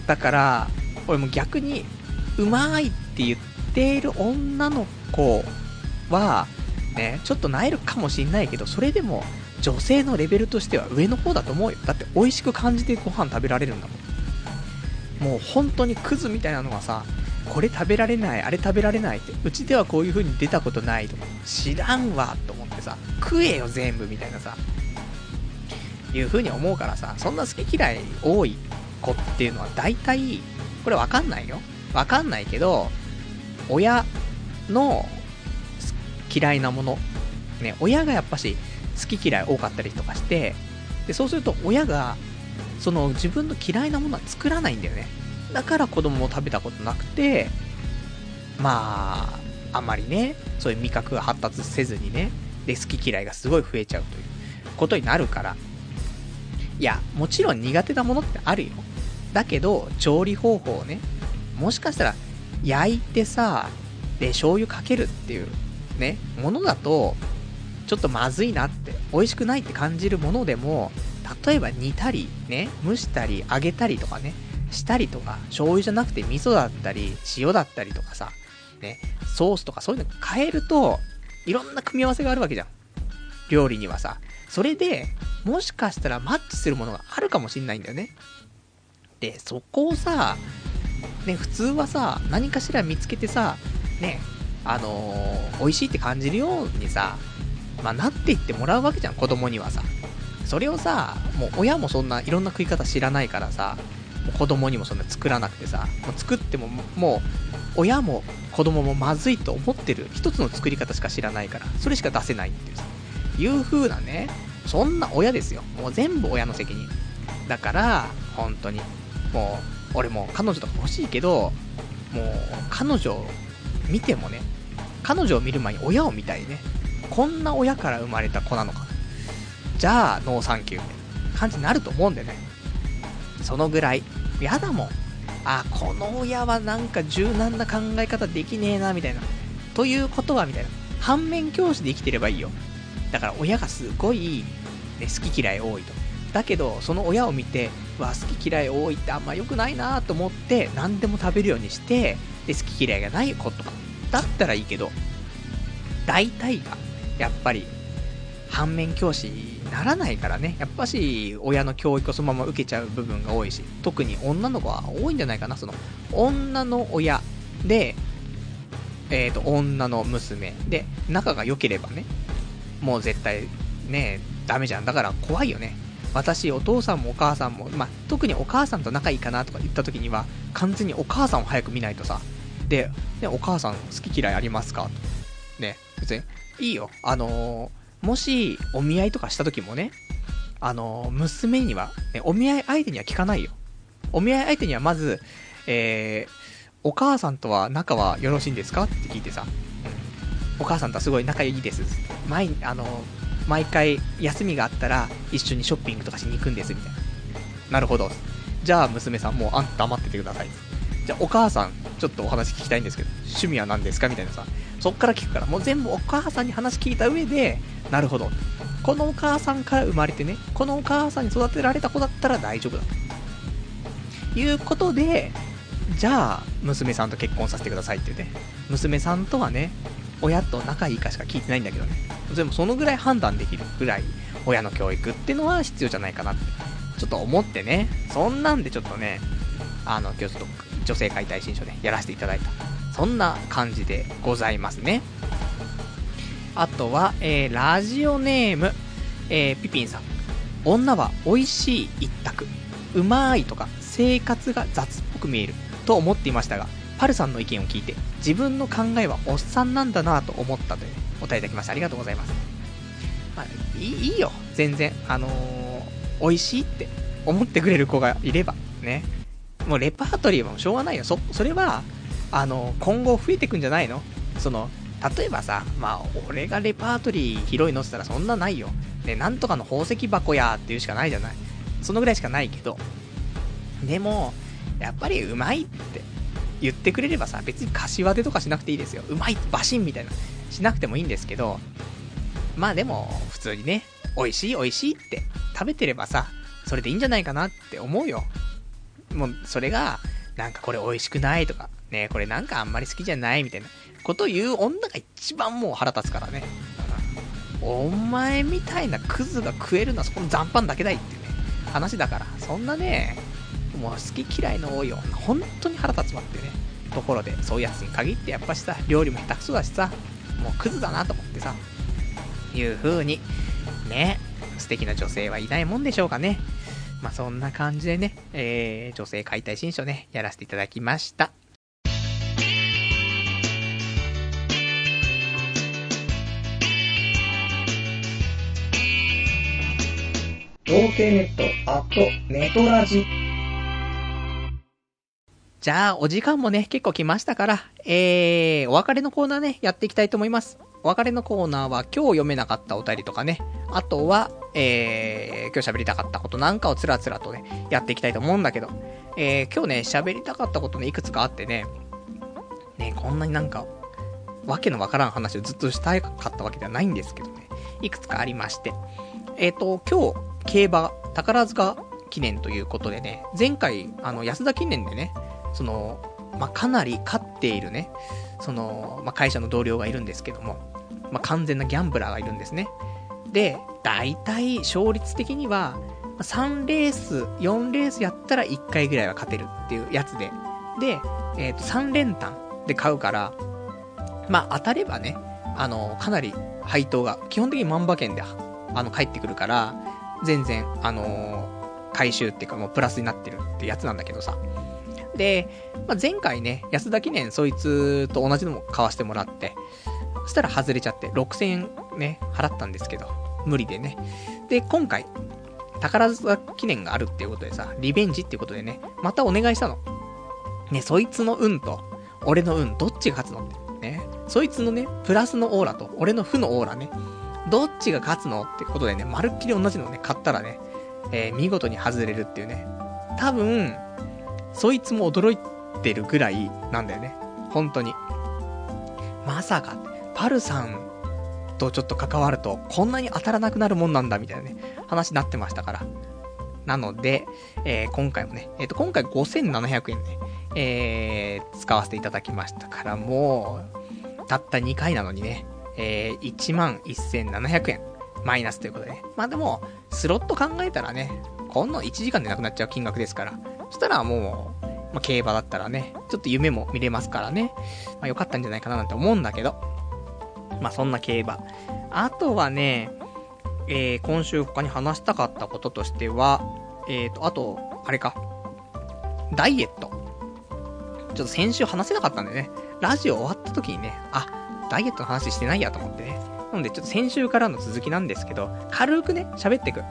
だから、俺も逆に、うまいって言っている女の子は、ね、ちょっとなえるかもしんないけど、それでも女性のレベルとしては上の方だと思うよ。だって美味しく感じてご飯食べられるんだもん。もう本当にクズみたいなのがさ、これ食べられない、あれ食べられないって、うちではこういう風に出たことないとか、知らんわと思ってさ、食えよ全部みたいなさ、いう風に思うからさ、そんな好き嫌い多い子っていうのは大体、これわかんないよ。わかんないけど、親の嫌いなもの。ね、親がやっぱし好き嫌い多かったりとかして、で、そうすると親がその自分の嫌いなものは作らないんだよね。だから子供も食べたことなくて、まあ、あんまりね、そういう味覚が発達せずにね、で、好き嫌いがすごい増えちゃうということになるから。いや、もちろん苦手なものってあるよ。だけど、調理方法をね、もしかしたら、焼いてさ、で、醤油かけるっていう、ね、ものだと、ちょっとまずいなって、美味しくないって感じるものでも、例えば煮たり、ね、蒸したり、揚げたりとかね、したりとか、醤油じゃなくて味噌だったり、塩だったりとかさ、ね、ソースとかそういうの変えると、いろんな組み合わせがあるわけじゃん。料理にはさ。それで、もしかしたらマッチするものがあるかもしんないんだよね。で、そこをさ、ね、普通はさ、何かしら見つけてさ、ね、あのー、美味しいって感じるようにさ、まあ、なっていってもらうわけじゃん、子供にはさ。それをさ、もう親もそんないろんな食い方知らないからさ、子供にもそんな作らなくてさ、もう作ってももう、親も子供もまずいと思ってる一つの作り方しか知らないから、それしか出せないっていうさ、いう風なね、そんな親ですよ。もう全部親の責任。だから、本当に、もう、俺も彼女とか欲しいけど、もう、彼女を見てもね、彼女を見る前に親を見たいね。こんな親から生まれた子なのか。じゃあ、ノーサンキューみたいな感じになると思うんでね。そのぐらい、やだもん。あ、この親はなんか柔軟な考え方できねえな、みたいな。ということは、みたいな。反面教師で生きてればいいよ。だから親がすごい、ね、好き嫌い多いと。だけど、その親を見て、わ、好き嫌い多いってあんま良くないなと思って、何でも食べるようにして、で、好き嫌いがない子とか、だったらいいけど、大体が、やっぱり、反面教師ならないからね。やっぱし、親の教育をそのまま受けちゃう部分が多いし、特に女の子は多いんじゃないかな。その、女の親で、えっ、ー、と、女の娘で、仲が良ければね、もう絶対、ね、ダメじゃん。だから怖いよね。私、お父さんもお母さんも、まあ、特にお母さんと仲いいかなとか言った時には、完全にお母さんを早く見ないとさ、で、ね、お母さん好き嫌いありますか？と。ね、別に、いいよ。あのー、もし、お見合いとかした時もね、あのー、娘には、ね、お見合い相手には聞かないよ。お見合い相手にはまず、えー、お母さんとは仲はよろしいんですかって聞いてさ、お母さんとはすごい仲いいです。毎、あのー、毎回休みがあったら一緒にショッピングとかしに行くんですみたいな。なるほど。じゃあ娘さんもうあんた黙っててください。じゃあお母さんちょっとお話聞きたいんですけど、趣味は何ですか？みたいなさ。そっから聞くから、もう全部お母さんに話聞いた上で、なるほど。このお母さんから生まれてね、このお母さんに育てられた子だったら大丈夫だと。いうことで、じゃあ、娘さんと結婚させてくださいってね。娘さんとはね、親と仲いいかしか聞いてないんだけどね。でもそのぐらい判断できるぐらい、親の教育ってのは必要じゃないかなって、ちょっと思ってね、そんなんでちょっとね、あの、今日ちょっと女性解体新書でやらせていただいた。そんな感じでございますね。あとは、えー、ラジオネーム、えー、ピピンさん。女は美味しい一択。うまいとか、生活が雑っぽく見える。と思っていましたが、パルさんの意見を聞いて、自分の考えはおっさんなんだなと思ったという、お答えいただきましてありがとうございます。まあ、いいよ、全然。あのー、美味しいって思ってくれる子がいれば、ね。もうレパートリーはしょうがないよ。そ、それは、あの、今後増えてくんじゃないの？その、例えばさ、まあ、俺がレパートリー広いのって言ったらそんなないよ。ね、なんとかの宝石箱やっていうしかないじゃない？そのぐらいしかないけど。でも、やっぱりうまいって言ってくれればさ、別に柏手とかしなくていいですよ。うまい、バシンみたいな、しなくてもいいんですけど、まあでも、普通にね、美味しい美味しいって食べてればさ、それでいいんじゃないかなって思うよ。もう、それが、なんかこれ美味しくないとか、ね、これなんかあんまり好きじゃないみたいなこと言う女が一番もう腹立つからね。お前みたいなクズが食えるのはそこの残飯だけだいっていうね、話だから、そんなね、もう好き嫌いの多い女、本当に腹立つわってね、ところで、そういうやつに限ってやっぱしさ、料理も下手くそだしさ、もうクズだなと思ってさ、いう風に、ね、素敵な女性はいないもんでしょうかね。まあ、そんな感じでね、えー、女性解体新書ね、やらせていただきました。統計ネットアットネトラジ。じゃあ、お時間もね、結構来ましたから、えー、お別れのコーナーね、やっていきたいと思います。お別れのコーナーは今日読めなかったお便りとかね、あとは、えー、今日喋りたかったことなんかをつらつらとね、やっていきたいと思うんだけど、えー、今日ね、喋りたかったことね、いくつかあってね、ね、こんなになんか、わけのわからん話をずっとしたかったわけではないんですけどね、いくつかありまして、えっ、ー、と、今日、競馬、宝塚記念ということでね、前回、あの、安田記念でね、その、まあ、かなり勝っているね、その、まあ、会社の同僚がいるんですけども、まあ、完全なギャンブラーがいるんですね。で、大体勝率的には、3レース、4レースやったら1回ぐらいは勝てるっていうやつで、で、えっ、ー、と、3連単で買うから、まあ、当たればね、あの、かなり配当が、基本的に万馬券で、あの、返ってくるから、全然、あのー、回収っていうかもうプラスになってるってやつなんだけどさ。で、まあ、前回ね、安田記念そいつと同じのも買わせてもらって、そしたら外れちゃって、6000円ね、払ったんですけど、無理でね。で、今回、宝塚記念があるっていうことでさ、リベンジっていうことでね、またお願いしたの。ね、そいつの運と、俺の運、どっちが勝つのって。ね。そいつのね、プラスのオーラと、俺の負のオーラね、どっちが勝つのってことでね、まるっきり同じのね、買ったらね、えー、見事に外れるっていうね。多分、そいつも驚いてるぐらいなんだよね。本当に。まさか、パルさんとちょっと関わると、こんなに当たらなくなるもんなんだ、みたいなね、話になってましたから。なので、えー、今回もね、えっ、ー、と、今回5700円ね、えー、使わせていただきましたから、もう、たった2回なのにね、えー、11,700円、マイナスということでね。まあでも、スロット考えたらね、こんな1時間でなくなっちゃう金額ですから、そしたらもう、まあ、競馬だったらね、ちょっと夢も見れますからね、まあ、よかったんじゃないかななんて思うんだけど、まあ、そんな競馬。あとはね、えー、今週他に話したかったこととしては、えーと、あと、あれか、ダイエット。ちょっと先週話せなかったんでね、ラジオ終わった時にね、あ、ダイエットの話してないやと思ってね。なので、ちょっと先週からの続きなんですけど、軽くね、喋っていく。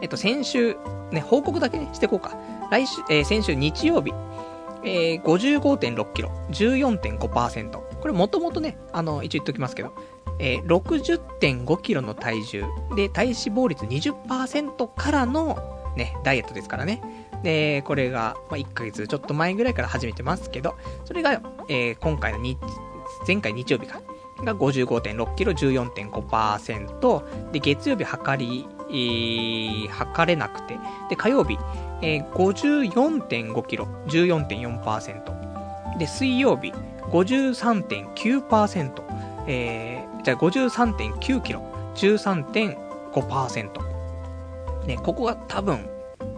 えっと、先週、ね、報告だけね、していこうか。来週、えー、先週日曜日、えー、55.6キロ、14.5%。これもともとね、あの、一応言っときますけど、えー、60.5キロの体重で体脂肪率20%からのね、ダイエットですからね。で、これが、まあ、1ヶ月ちょっと前ぐらいから始めてますけど、それが、えー、今回の日、前回日曜日か、が55.6キロ、14.5%。で、月曜日測り、えー、測れなくて。で、火曜日、えー、54.5キロ、14.4%。で、水曜日、53.9%。えー、じゃあ53.9キロ、13.5%。ね、ここが多分、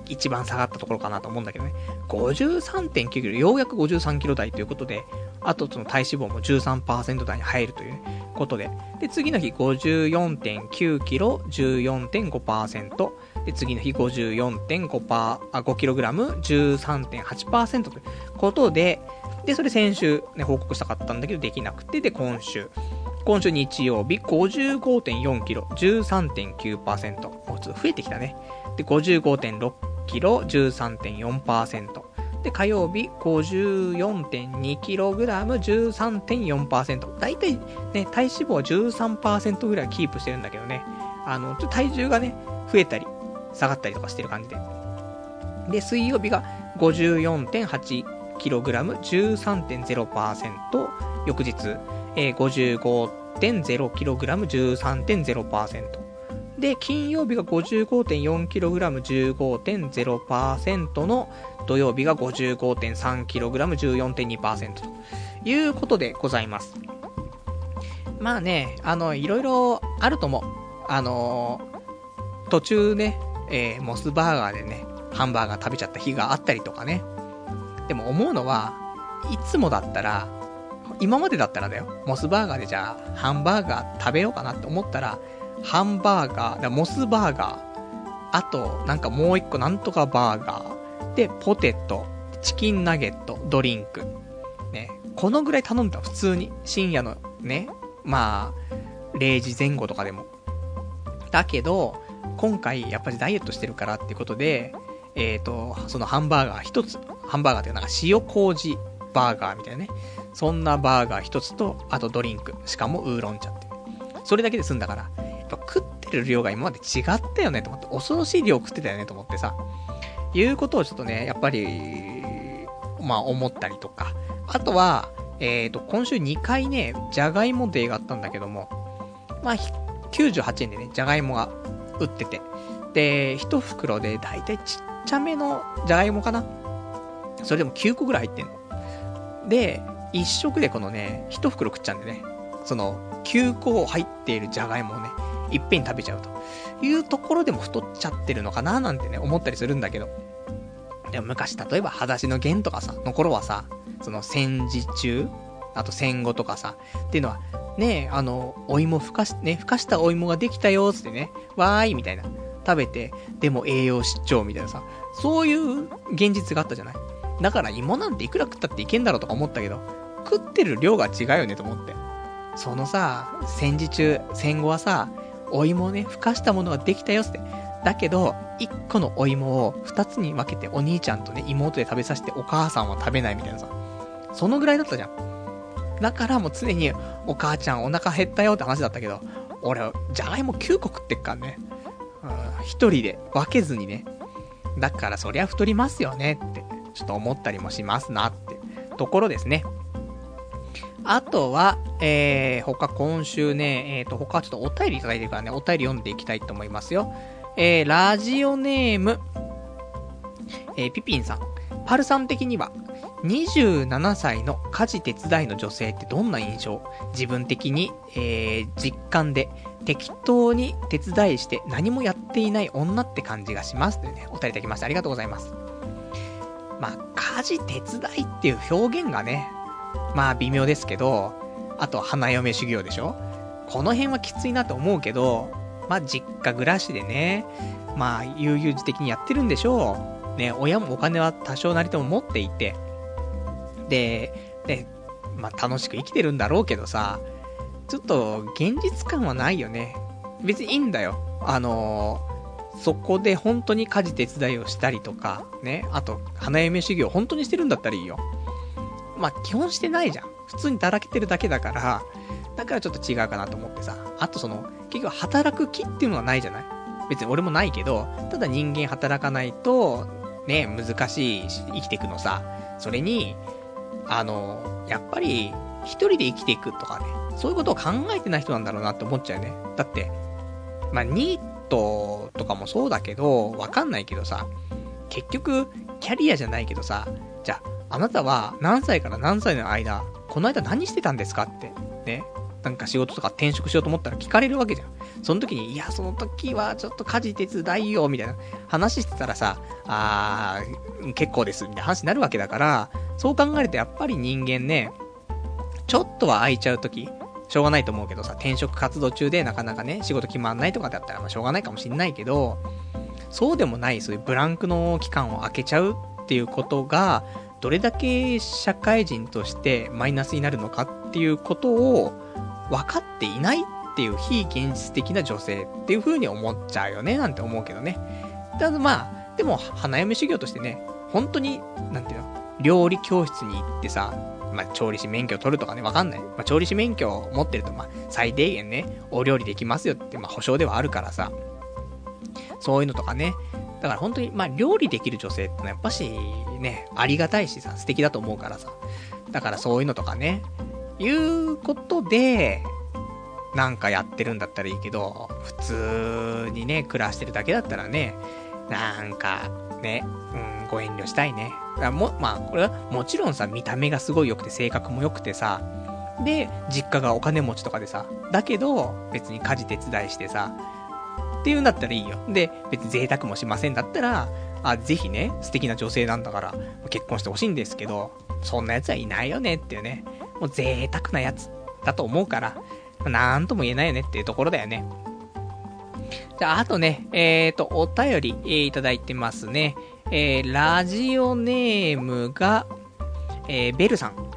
一番下がったところかなと思うんだけどね。53.9キロ、ようやく53キロ台ということで、あとその体脂肪も13%台に入るということで、で、次の日54.9キロ、14.5%、で、次の日54.5パー、あ、5キログラム、13.8%ということで、で、それ先週ね、報告したかったんだけどできなくて、で、今週。今週日曜日55.4キロ、13.9%。もうちょっと増えてきたね。で、55.6キロ、13.4%。で、火曜日 54.2kg、13.4%。だいたいね、体脂肪は13%ぐらいキープしてるんだけどね。あの、ちょっと体重がね、増えたり、下がったりとかしてる感じで。で、水曜日が 54.8kg、13.0%。翌日、えー、55.0kg、13.0%。で、金曜日が 55.4kg、15.0%の土曜日が 55.3kg、14.2%ということでございます。まあね、あの、いろいろあると思う。あの途中ね、えー、モスバーガーでね、ハンバーガー食べちゃった日があったりとかね。でも思うのは、いつもだったら、今までだったらだよ、モスバーガーでじゃあ、ハンバーガー食べようかなって思ったら、ハンバーガー、モスバーガー、あと、なんかもう一個なんとかバーガー、で、ポテト、チキンナゲット、ドリンク。ね、このぐらい頼んだ、普通に。深夜のね、まあ、0時前後とかでも。だけど、今回やっぱりダイエットしてるからってことで、えっ、ー、と、そのハンバーガー一つ、ハンバーガーっていうかなんか塩麹バーガーみたいなね。そんなバーガー一つと、あとドリンク。しかもウーロン茶って。それだけで済んだから、やっぱ食ってる量が今まで違ったよねと思って、恐ろしい量食ってたよねと思ってさ。いうことをちょっとね、やっぱり、まあ思ったりとか。あとは、えっ、ー、と、今週2回ね、じゃがいもデーがあったんだけども、まあ、98円でね、じゃがいもが売ってて。で、1袋でだいたいちっちゃめのじゃがいもかなそれでも9個ぐらい入ってんの。で、1食でこのね、1袋食っちゃうんでね、その9個入っているじゃがいもをね、いっぺん食べちゃうというところでも太っちゃってるのかななんてね、思ったりするんだけど。でも昔、例えば、裸足の弦とかさ、の頃はさ、その戦時中、あと戦後とかさ、っていうのは、ねあの、お芋ふかし、ね、ふかしたお芋ができたよ、つってね、わーい、みたいな。食べて、でも栄養失調みたいなさ、そういう現実があったじゃない？だから芋なんていくら食ったっていけんだろうとか思ったけど、食ってる量が違うよねと思って。そのさ、戦時中、戦後はさ、お芋をね、ふかしたものができたよって。だけど、1個のお芋を2つに分けてお兄ちゃんとね、妹で食べさせてお母さんは食べないみたいなさ。そのぐらいだったじゃん。だからもう常に、お母ちゃんお腹減ったよって話だったけど、俺、じゃがいも9個食ってっからね。うん、一人で分けずにね。だからそりゃ太りますよねって、ちょっと思ったりもしますなってところですね。あとは、えー、他今週ね、えっ、ー、と、他ちょっとお便りいただいてるからね、お便り読んでいきたいと思いますよ。えー、ラジオネーム、えー、ピピンさん。パルさん的には、27歳の家事手伝いの女性ってどんな印象？自分的に、えー、実感で適当に手伝いして何もやっていない女って感じがします。というね、お便りいただきましてありがとうございます。まあ、家事手伝いっていう表現がね、まあ微妙ですけど、あと花嫁修行でしょ？この辺はきついなと思うけど、まあ実家暮らしでね、まあ悠々自適にやってるんでしょう。ね、親もお金は多少なりとも持っていて、で、で、まあ楽しく生きてるんだろうけどさ、ちょっと現実感はないよね。別にいいんだよ。あのー、そこで本当に家事手伝いをしたりとか、ね、あと花嫁修行本当にしてるんだったらいいよ。まあ、基本してないじゃん。普通にだらけてるだけだから、だからちょっと違うかなと思ってさ。あとその、結局働く気っていうのはないじゃない？別に俺もないけど、ただ人間働かないと、ね、難しいし、生きていくのさ。それに、あの、やっぱり、一人で生きていくとかね、そういうことを考えてない人なんだろうなって思っちゃうよね。だって、まあ、ニートとかもそうだけど、わかんないけどさ、結局、キャリアじゃないけどさ、じゃあ、あなたは何歳から何歳の間、この間何してたんですかって、ね。なんか仕事とか転職しようと思ったら聞かれるわけじゃん。その時に、いや、その時はちょっと家事手伝いよ、みたいな話してたらさ、あー、結構です、みたいな話になるわけだから、そう考えるとやっぱり人間ね、ちょっとは空いちゃう時、しょうがないと思うけどさ、転職活動中でなかなかね、仕事決まんないとかだったら、まあしょうがないかもしんないけど、そうでもない、そういうブランクの期間を空けちゃうっていうことが、どれだけ社会人としてマイナスになるのかっていうことを分かっていないっていう非現実的な女性っていう風に思っちゃうよねなんて思うけどね。ただまあ、でも花嫁修行としてね、本当に、なんていうの、料理教室に行ってさ、まあ、調理師免許取るとかね、わかんない。まあ、調理師免許を持ってると、まあ、最低限ね、お料理できますよって、まあ、保証ではあるからさ、そういうのとかね、だから本当に、まあ、料理できる女性ってのはやっぱし、ね、ありがたいしさ、素敵だと思うからさ。だからそういうのとかね、いうことで、なんかやってるんだったらいいけど、普通にね、暮らしてるだけだったらね、なんか、ね、うん、ご遠慮したいね。も、まあ、これはもちろんさ、見た目がすごい良くて、性格も良くてさ、で、実家がお金持ちとかでさ、だけど、別に家事手伝いしてさ、っていうんだったらいいよ。で、別に贅沢もしませんだったら、あ、ぜひね、素敵な女性なんだから、結婚してほしいんですけど、そんな奴はいないよねっていうね、もう贅沢なやつだと思うから、なんとも言えないよねっていうところだよね。じゃあ、あとね、えっ、ー、と、お便り、えー、いただいてますね。えー、ラジオネームが、えー、ベルさん。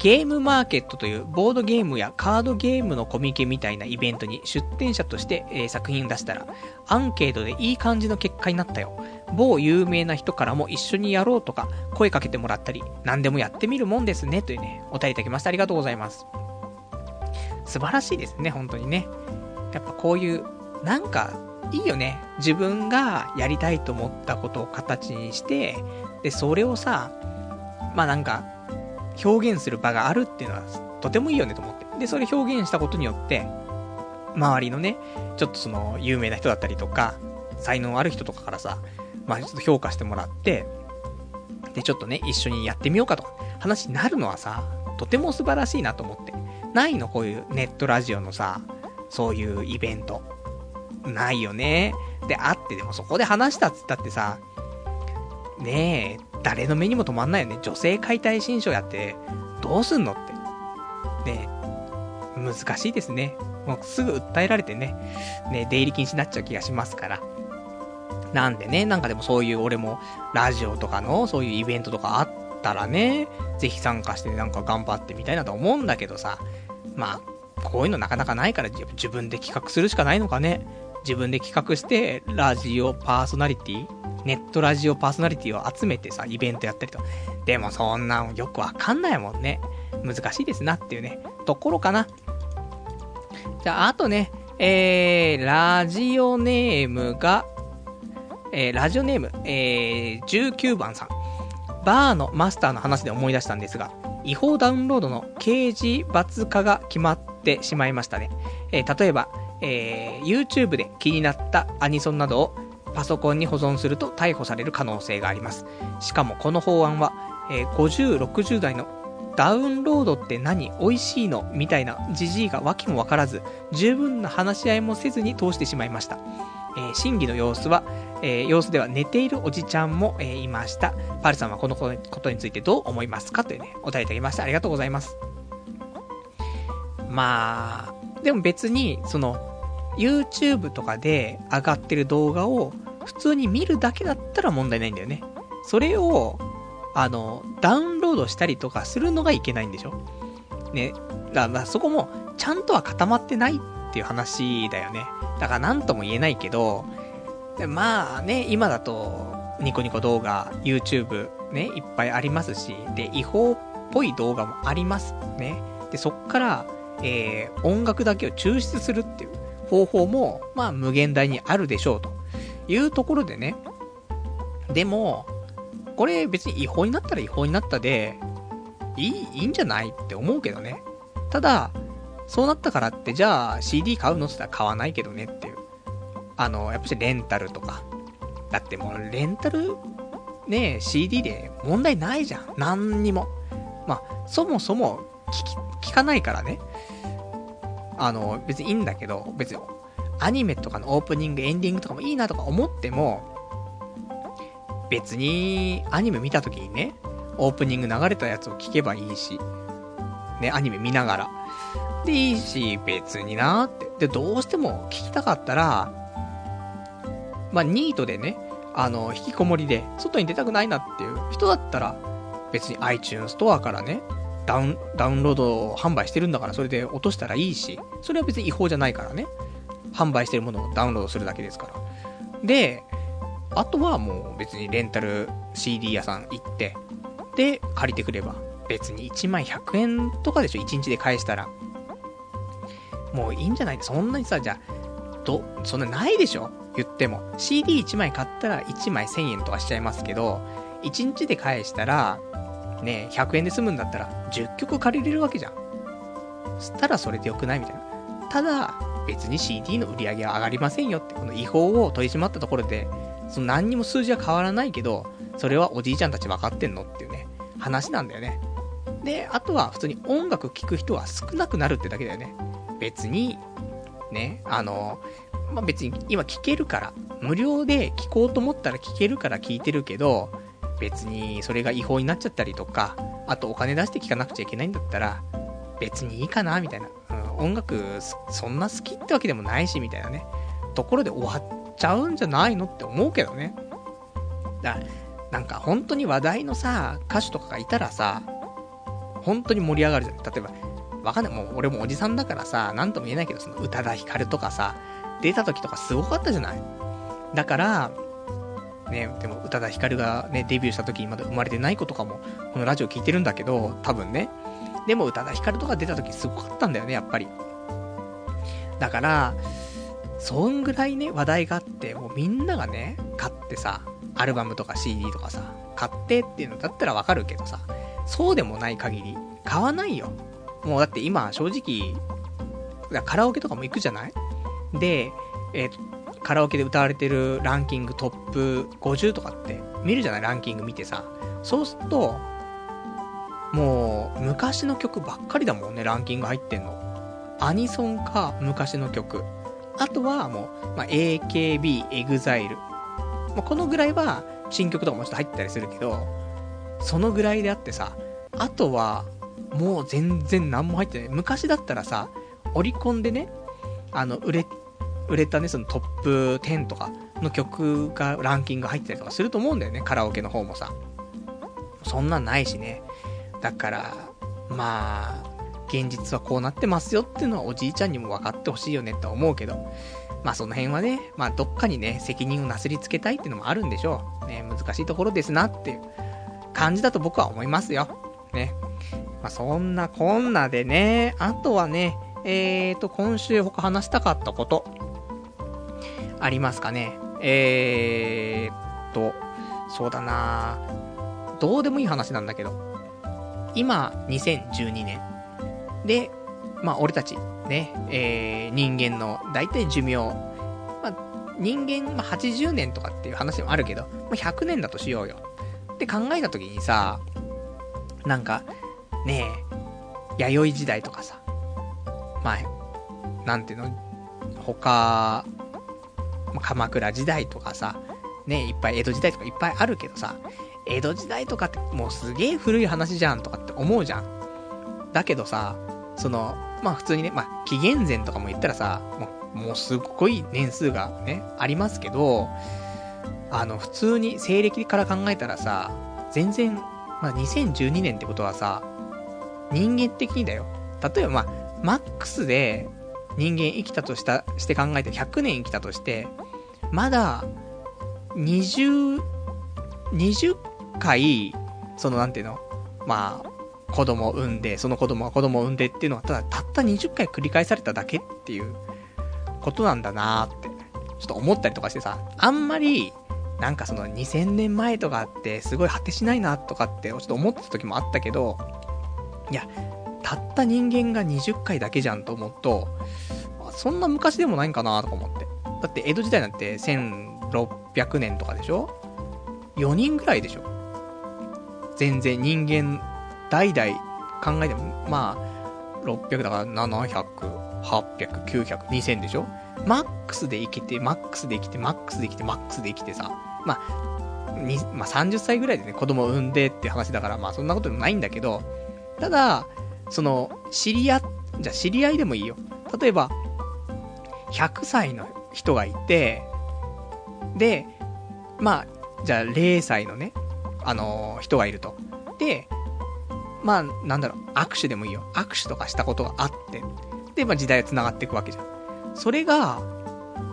ゲームマーケットというボードゲームやカードゲームのコミケみたいなイベントに出展者として、えー、作品を出したら、アンケートでいい感じの結果になったよ。某有名な人からも一緒にやろうとか、声かけてもらったり、何でもやってみるもんですね、というね、お便りいただきました。ありがとうございます。素晴らしいですね、本当にね。やっぱこういう、なんか、いいよね。自分がやりたいと思ったことを形にして、で、それをさ、まあなんか、表現する場があるっていうのは、とてもいいよねと思って。で、それ表現したことによって、周りのね、ちょっとその、有名な人だったりとか、才能ある人とかからさ、まあちょっと評価してもらって、で、ちょっとね、一緒にやってみようかとか話になるのはさ、とても素晴らしいなと思って。ないのこういうネットラジオのさ、そういうイベント。ないよね。で、あってでもそこで話したっつったってさ、ねえ、誰の目にも止まんないよね。女性解体新書やって、どうすんのって。ね難しいですね。もうすぐ訴えられてね、ね、出入り禁止になっちゃう気がしますから。なんでね、なんかでもそういう俺もラジオとかのそういうイベントとかあったらね、ぜひ参加してなんか頑張ってみたいなと思うんだけどさ、まあ、こういうのなかなかないから自分で企画するしかないのかね。自分で企画して、ラジオパーソナリティネットラジオパーソナリティを集めてさ、イベントやったりと。でもそんなんよくわかんないもんね。難しいですなっていうね、ところかな。じゃあ、あとね、えー、ラジオネームが、えー、ラジオネーム、えー、19番さん。バーのマスターの話で思い出したんですが、違法ダウンロードの刑事罰化が決まってしまいましたね。えー、例えば、えー、YouTube で気になったアニソンなどをパソコンに保存すると逮捕される可能性があります。しかもこの法案は、えー、50、60代のダウンロードって何？美味しいの？みたいなじじいが訳もわからず、十分な話し合いもせずに通してしまいました。えー、審議の様子は、えー、様子では寝ているおじちゃんも、えー、いました。パルさんはこのことについてどう思いますか？というね、お答えいただきました。ありがとうございます。まあ、でも別に、その、YouTube とかで上がってる動画を普通に見るだけだったら問題ないんだよね。それを、あの、ダウンロードしたりとかするのがいけないんでしょね。だからそこも、ちゃんとは固まってないっていう話だよね。だから何とも言えないけど、まあね、今だと、ニコニコ動画、YouTube ね、いっぱいありますし、で、違法っぽい動画もありますね。で、そっから、えー、音楽だけを抽出するっていう方法も、まあ無限大にあるでしょうというところでね。でも、これ別に違法になったら違法になったで、いい、いいんじゃないって思うけどね。ただ、そうなったからって、じゃあ CD 買うのって言ったら買わないけどねっていう。あの、やっぱしレンタルとか。だってもうレンタル、ね CD で問題ないじゃん。何にも。まあ、そもそも聞き、聞かないからね。あの、別にいいんだけど、別に、アニメとかのオープニング、エンディングとかもいいなとか思っても、別に、アニメ見た時にね、オープニング流れたやつを聞けばいいし、ね、アニメ見ながら。で、いいし、別になって。で、どうしても聞きたかったら、まあ、ニートでね、あの、引きこもりで、外に出たくないなっていう人だったら、別に iTunes ストアからね、ダウン、ダウンロード販売してるんだから、それで落としたらいいし、それは別に違法じゃないからね。販売してるものをダウンロードするだけですから。で、あとはもう別にレンタル CD 屋さん行って、で、借りてくれば、別に1枚100円とかでしょ、1日で返したら。もういいんじゃない？そんなにさ、じゃあ、ど、そんなないでしょ？言っても。CD1 枚買ったら1枚1000円とかしちゃいますけど、1日で返したら、ね、100円で済むんだったら、10曲借りれるわけじゃん。そしたらそれでよくないみたいな。ただ、別に CD の売り上げは上がりませんよって、この違法を取り締まったところで、その何にも数字は変わらないけど、それはおじいちゃんたち分かってんのっていうね、話なんだよね。で、あとは普通に音楽聴く人は少なくなるってだけだよね。別に、ね、あの、まあ、別に今聴けるから、無料で聴こうと思ったら聴けるから聴いてるけど、別にそれが違法になっちゃったりとか、あとお金出して聞かなくちゃいけないんだったら、別にいいかなみたいな、うん。音楽そんな好きってわけでもないし、みたいなね。ところで終わっちゃうんじゃないのって思うけどね。だなんか本当に話題のさ、歌手とかがいたらさ、本当に盛り上がるじゃん。例えば、わかんない。もう俺もおじさんだからさ、なんとも言えないけど、その宇多田ヒカルとかさ、出た時とかすごかったじゃないだから、ね、でも宇多田ヒカルがね、デビューした時にまだ生まれてない子とかも、このラジオ聞いてるんだけど、多分ね。でも宇多田ヒカルとか出た時すごかったんだよね、やっぱり。だから、そんぐらいね、話題があって、もうみんながね、買ってさ、アルバムとか CD とかさ、買ってっていうのだったらわかるけどさ、そうでもない限り、買わないよ。もうだって今、正直、カラオケとかも行くじゃない？で、えー、カラオケで歌われてるランキングトップ50とかって見るじゃないランキング見てさ。そうすると、もう、昔の曲ばっかりだもんね、ランキング入ってんの。アニソンか、昔の曲。あとはもう、まあ、AKB、EXILE。まあ、このぐらいは、新曲とかもちょっと入ったりするけど、そのぐらいであってさ、あとは、もう全然何も入ってない。昔だったらさ、オリコンでね、あの、売れ、売れたね、そのトップ10とかの曲がランキング入ってたりとかすると思うんだよね、カラオケの方もさ。そんなんないしね。だから、まあ、現実はこうなってますよっていうのはおじいちゃんにも分かってほしいよねとは思うけど、まあその辺はね、まあどっかにね、責任をなすりつけたいっていうのもあるんでしょう。ね、難しいところですなっていう感じだと僕は思いますよ。ね。まあそんなこんなでね、あとはね、えーと、今週他話したかったこと、ありますかね。えーと、そうだなどうでもいい話なんだけど、今、2012年。で、まあ、俺たち、ね、えー、人間の大体寿命、まあ、人間、まあ、80年とかっていう話もあるけど、まあ、100年だとしようよ。って考えた時にさ、なんか、ねえ、弥生時代とかさ、まあ、なんていうの、他、鎌倉時代とかさ、ね、いっぱい江戸時代とかいっぱいあるけどさ、江戸時代とかってもうすげえ古い話じゃんとかって思うじゃん。だけどさ、その、まあ普通にね、まあ紀元前とかも言ったらさ、もうもうすっごい年数がね、ありますけど、あの、普通に西暦から考えたらさ、全然、まあ2012年ってことはさ、人間的にだよ。例えばまあ、マックスで人間生きたとした、して考えて100年生きたとして、まだ、20、20回、そのなんていうの？まあ、子供を産んで、その子供が子供を産んでっていうのは、ただたった20回繰り返されただけっていうことなんだなーって、ちょっと思ったりとかしてさ、あんまり、なんかその2000年前とかってすごい果てしないなとかってちょっと思ってた時もあったけど、いや、たった人間が20回だけじゃんと思うと、そんな昔でもないんかなとか思って。だって江戸時代なんて1600年とかでしょ ?4 人ぐらいでしょ？全然人間、代々考えても、まあ、600だから700、800、900、2000でしょ？マックスで生きて、マックスで生きて、マックスで生きて、マックスで生きてさ、まあ、まあ、30歳ぐらいでね、子供産んでって話だから、まあそんなことでもないんだけど、ただ、その、知り合っ、じゃ知り合いでもいいよ。例えば、100歳の人がいて、で、まあ、じゃあ0歳のね、あのー、人がいると。で、まあ、なんだろう、握手でもいいよ。握手とかしたことがあって。で、まあ時代は繋がっていくわけじゃん。それが、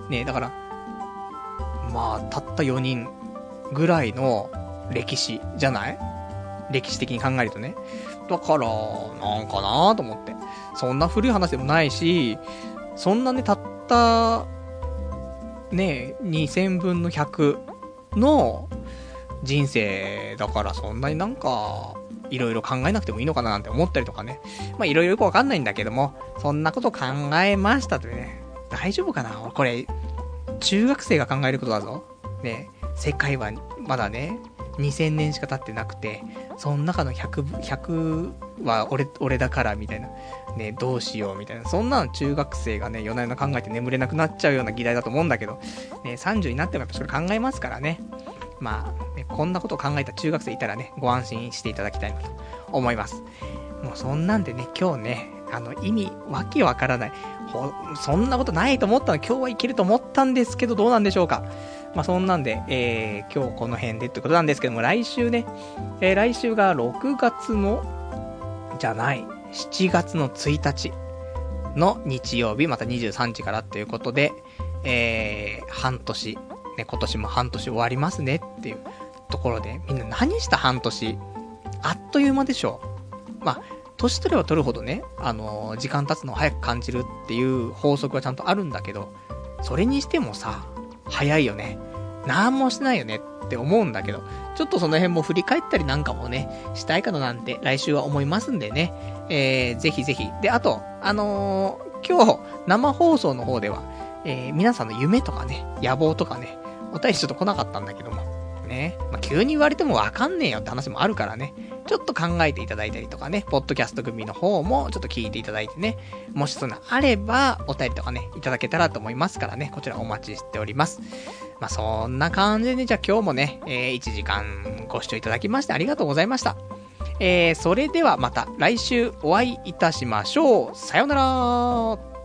ね、だから、まあ、たった4人ぐらいの歴史じゃない？歴史的に考えるとね。だから、なんかなと思って。そんな古い話でもないし、そんなね、たった、ね、2000分の100の人生だからそんなになんか、いろいろ考えなくてもいいのかななんて思ったりとかね。まあいろいろよくわかんないんだけども、そんなこと考えましたとね。大丈夫かな？これ、中学生が考えることだぞ。ね、世界はまだね、2000年しか経ってなくて、その中の100、100は俺、俺だからみたいな。ね、どうしようみたいな。そんなの中学生がね、夜な夜な考えて眠れなくなっちゃうような議題だと思うんだけど、ね、30になってもやっぱそれ考えますからね。まあ、ね、こんなことを考えた中学生いたらね、ご安心していただきたいなと思います。もうそんなんでね、今日ね、あの、意味、わけわからない。そんなことないと思ったの、今日はいけると思ったんですけど、どうなんでしょうか。まあ、そんなんで、えー、今日この辺でってことなんですけども、来週ね、えー、来週が6月のじゃない、7月の1日の日曜日、また23時からっていうことで、えー、半年、ね、今年も半年終わりますねっていうところで、みんな何した半年あっという間でしょう。まあ、年取れば取るほどね、あのー、時間経つのを早く感じるっていう法則はちゃんとあるんだけど、それにしてもさ、早いよね。何もしてないよねって思うんだけど、ちょっとその辺も振り返ったりなんかもね、したいかななんて来週は思いますんでね、えー、ぜひぜひ。で、あと、あのー、今日、生放送の方では、えー、皆さんの夢とかね、野望とかね、お便りちょっと来なかったんだけども、ね、まあ、急に言われてもわかんねえよって話もあるからね、ちょっと考えていただいたりとかね、ポッドキャスト組の方もちょっと聞いていただいてね、もしそんなあれば、お便りとかね、いただけたらと思いますからね、こちらお待ちしております。まあ、そんな感じで、ね、じゃあ今日もね、えー、1時間ご視聴いただきましてありがとうございました。えー、それではまた来週お会いいたしましょう。さようなら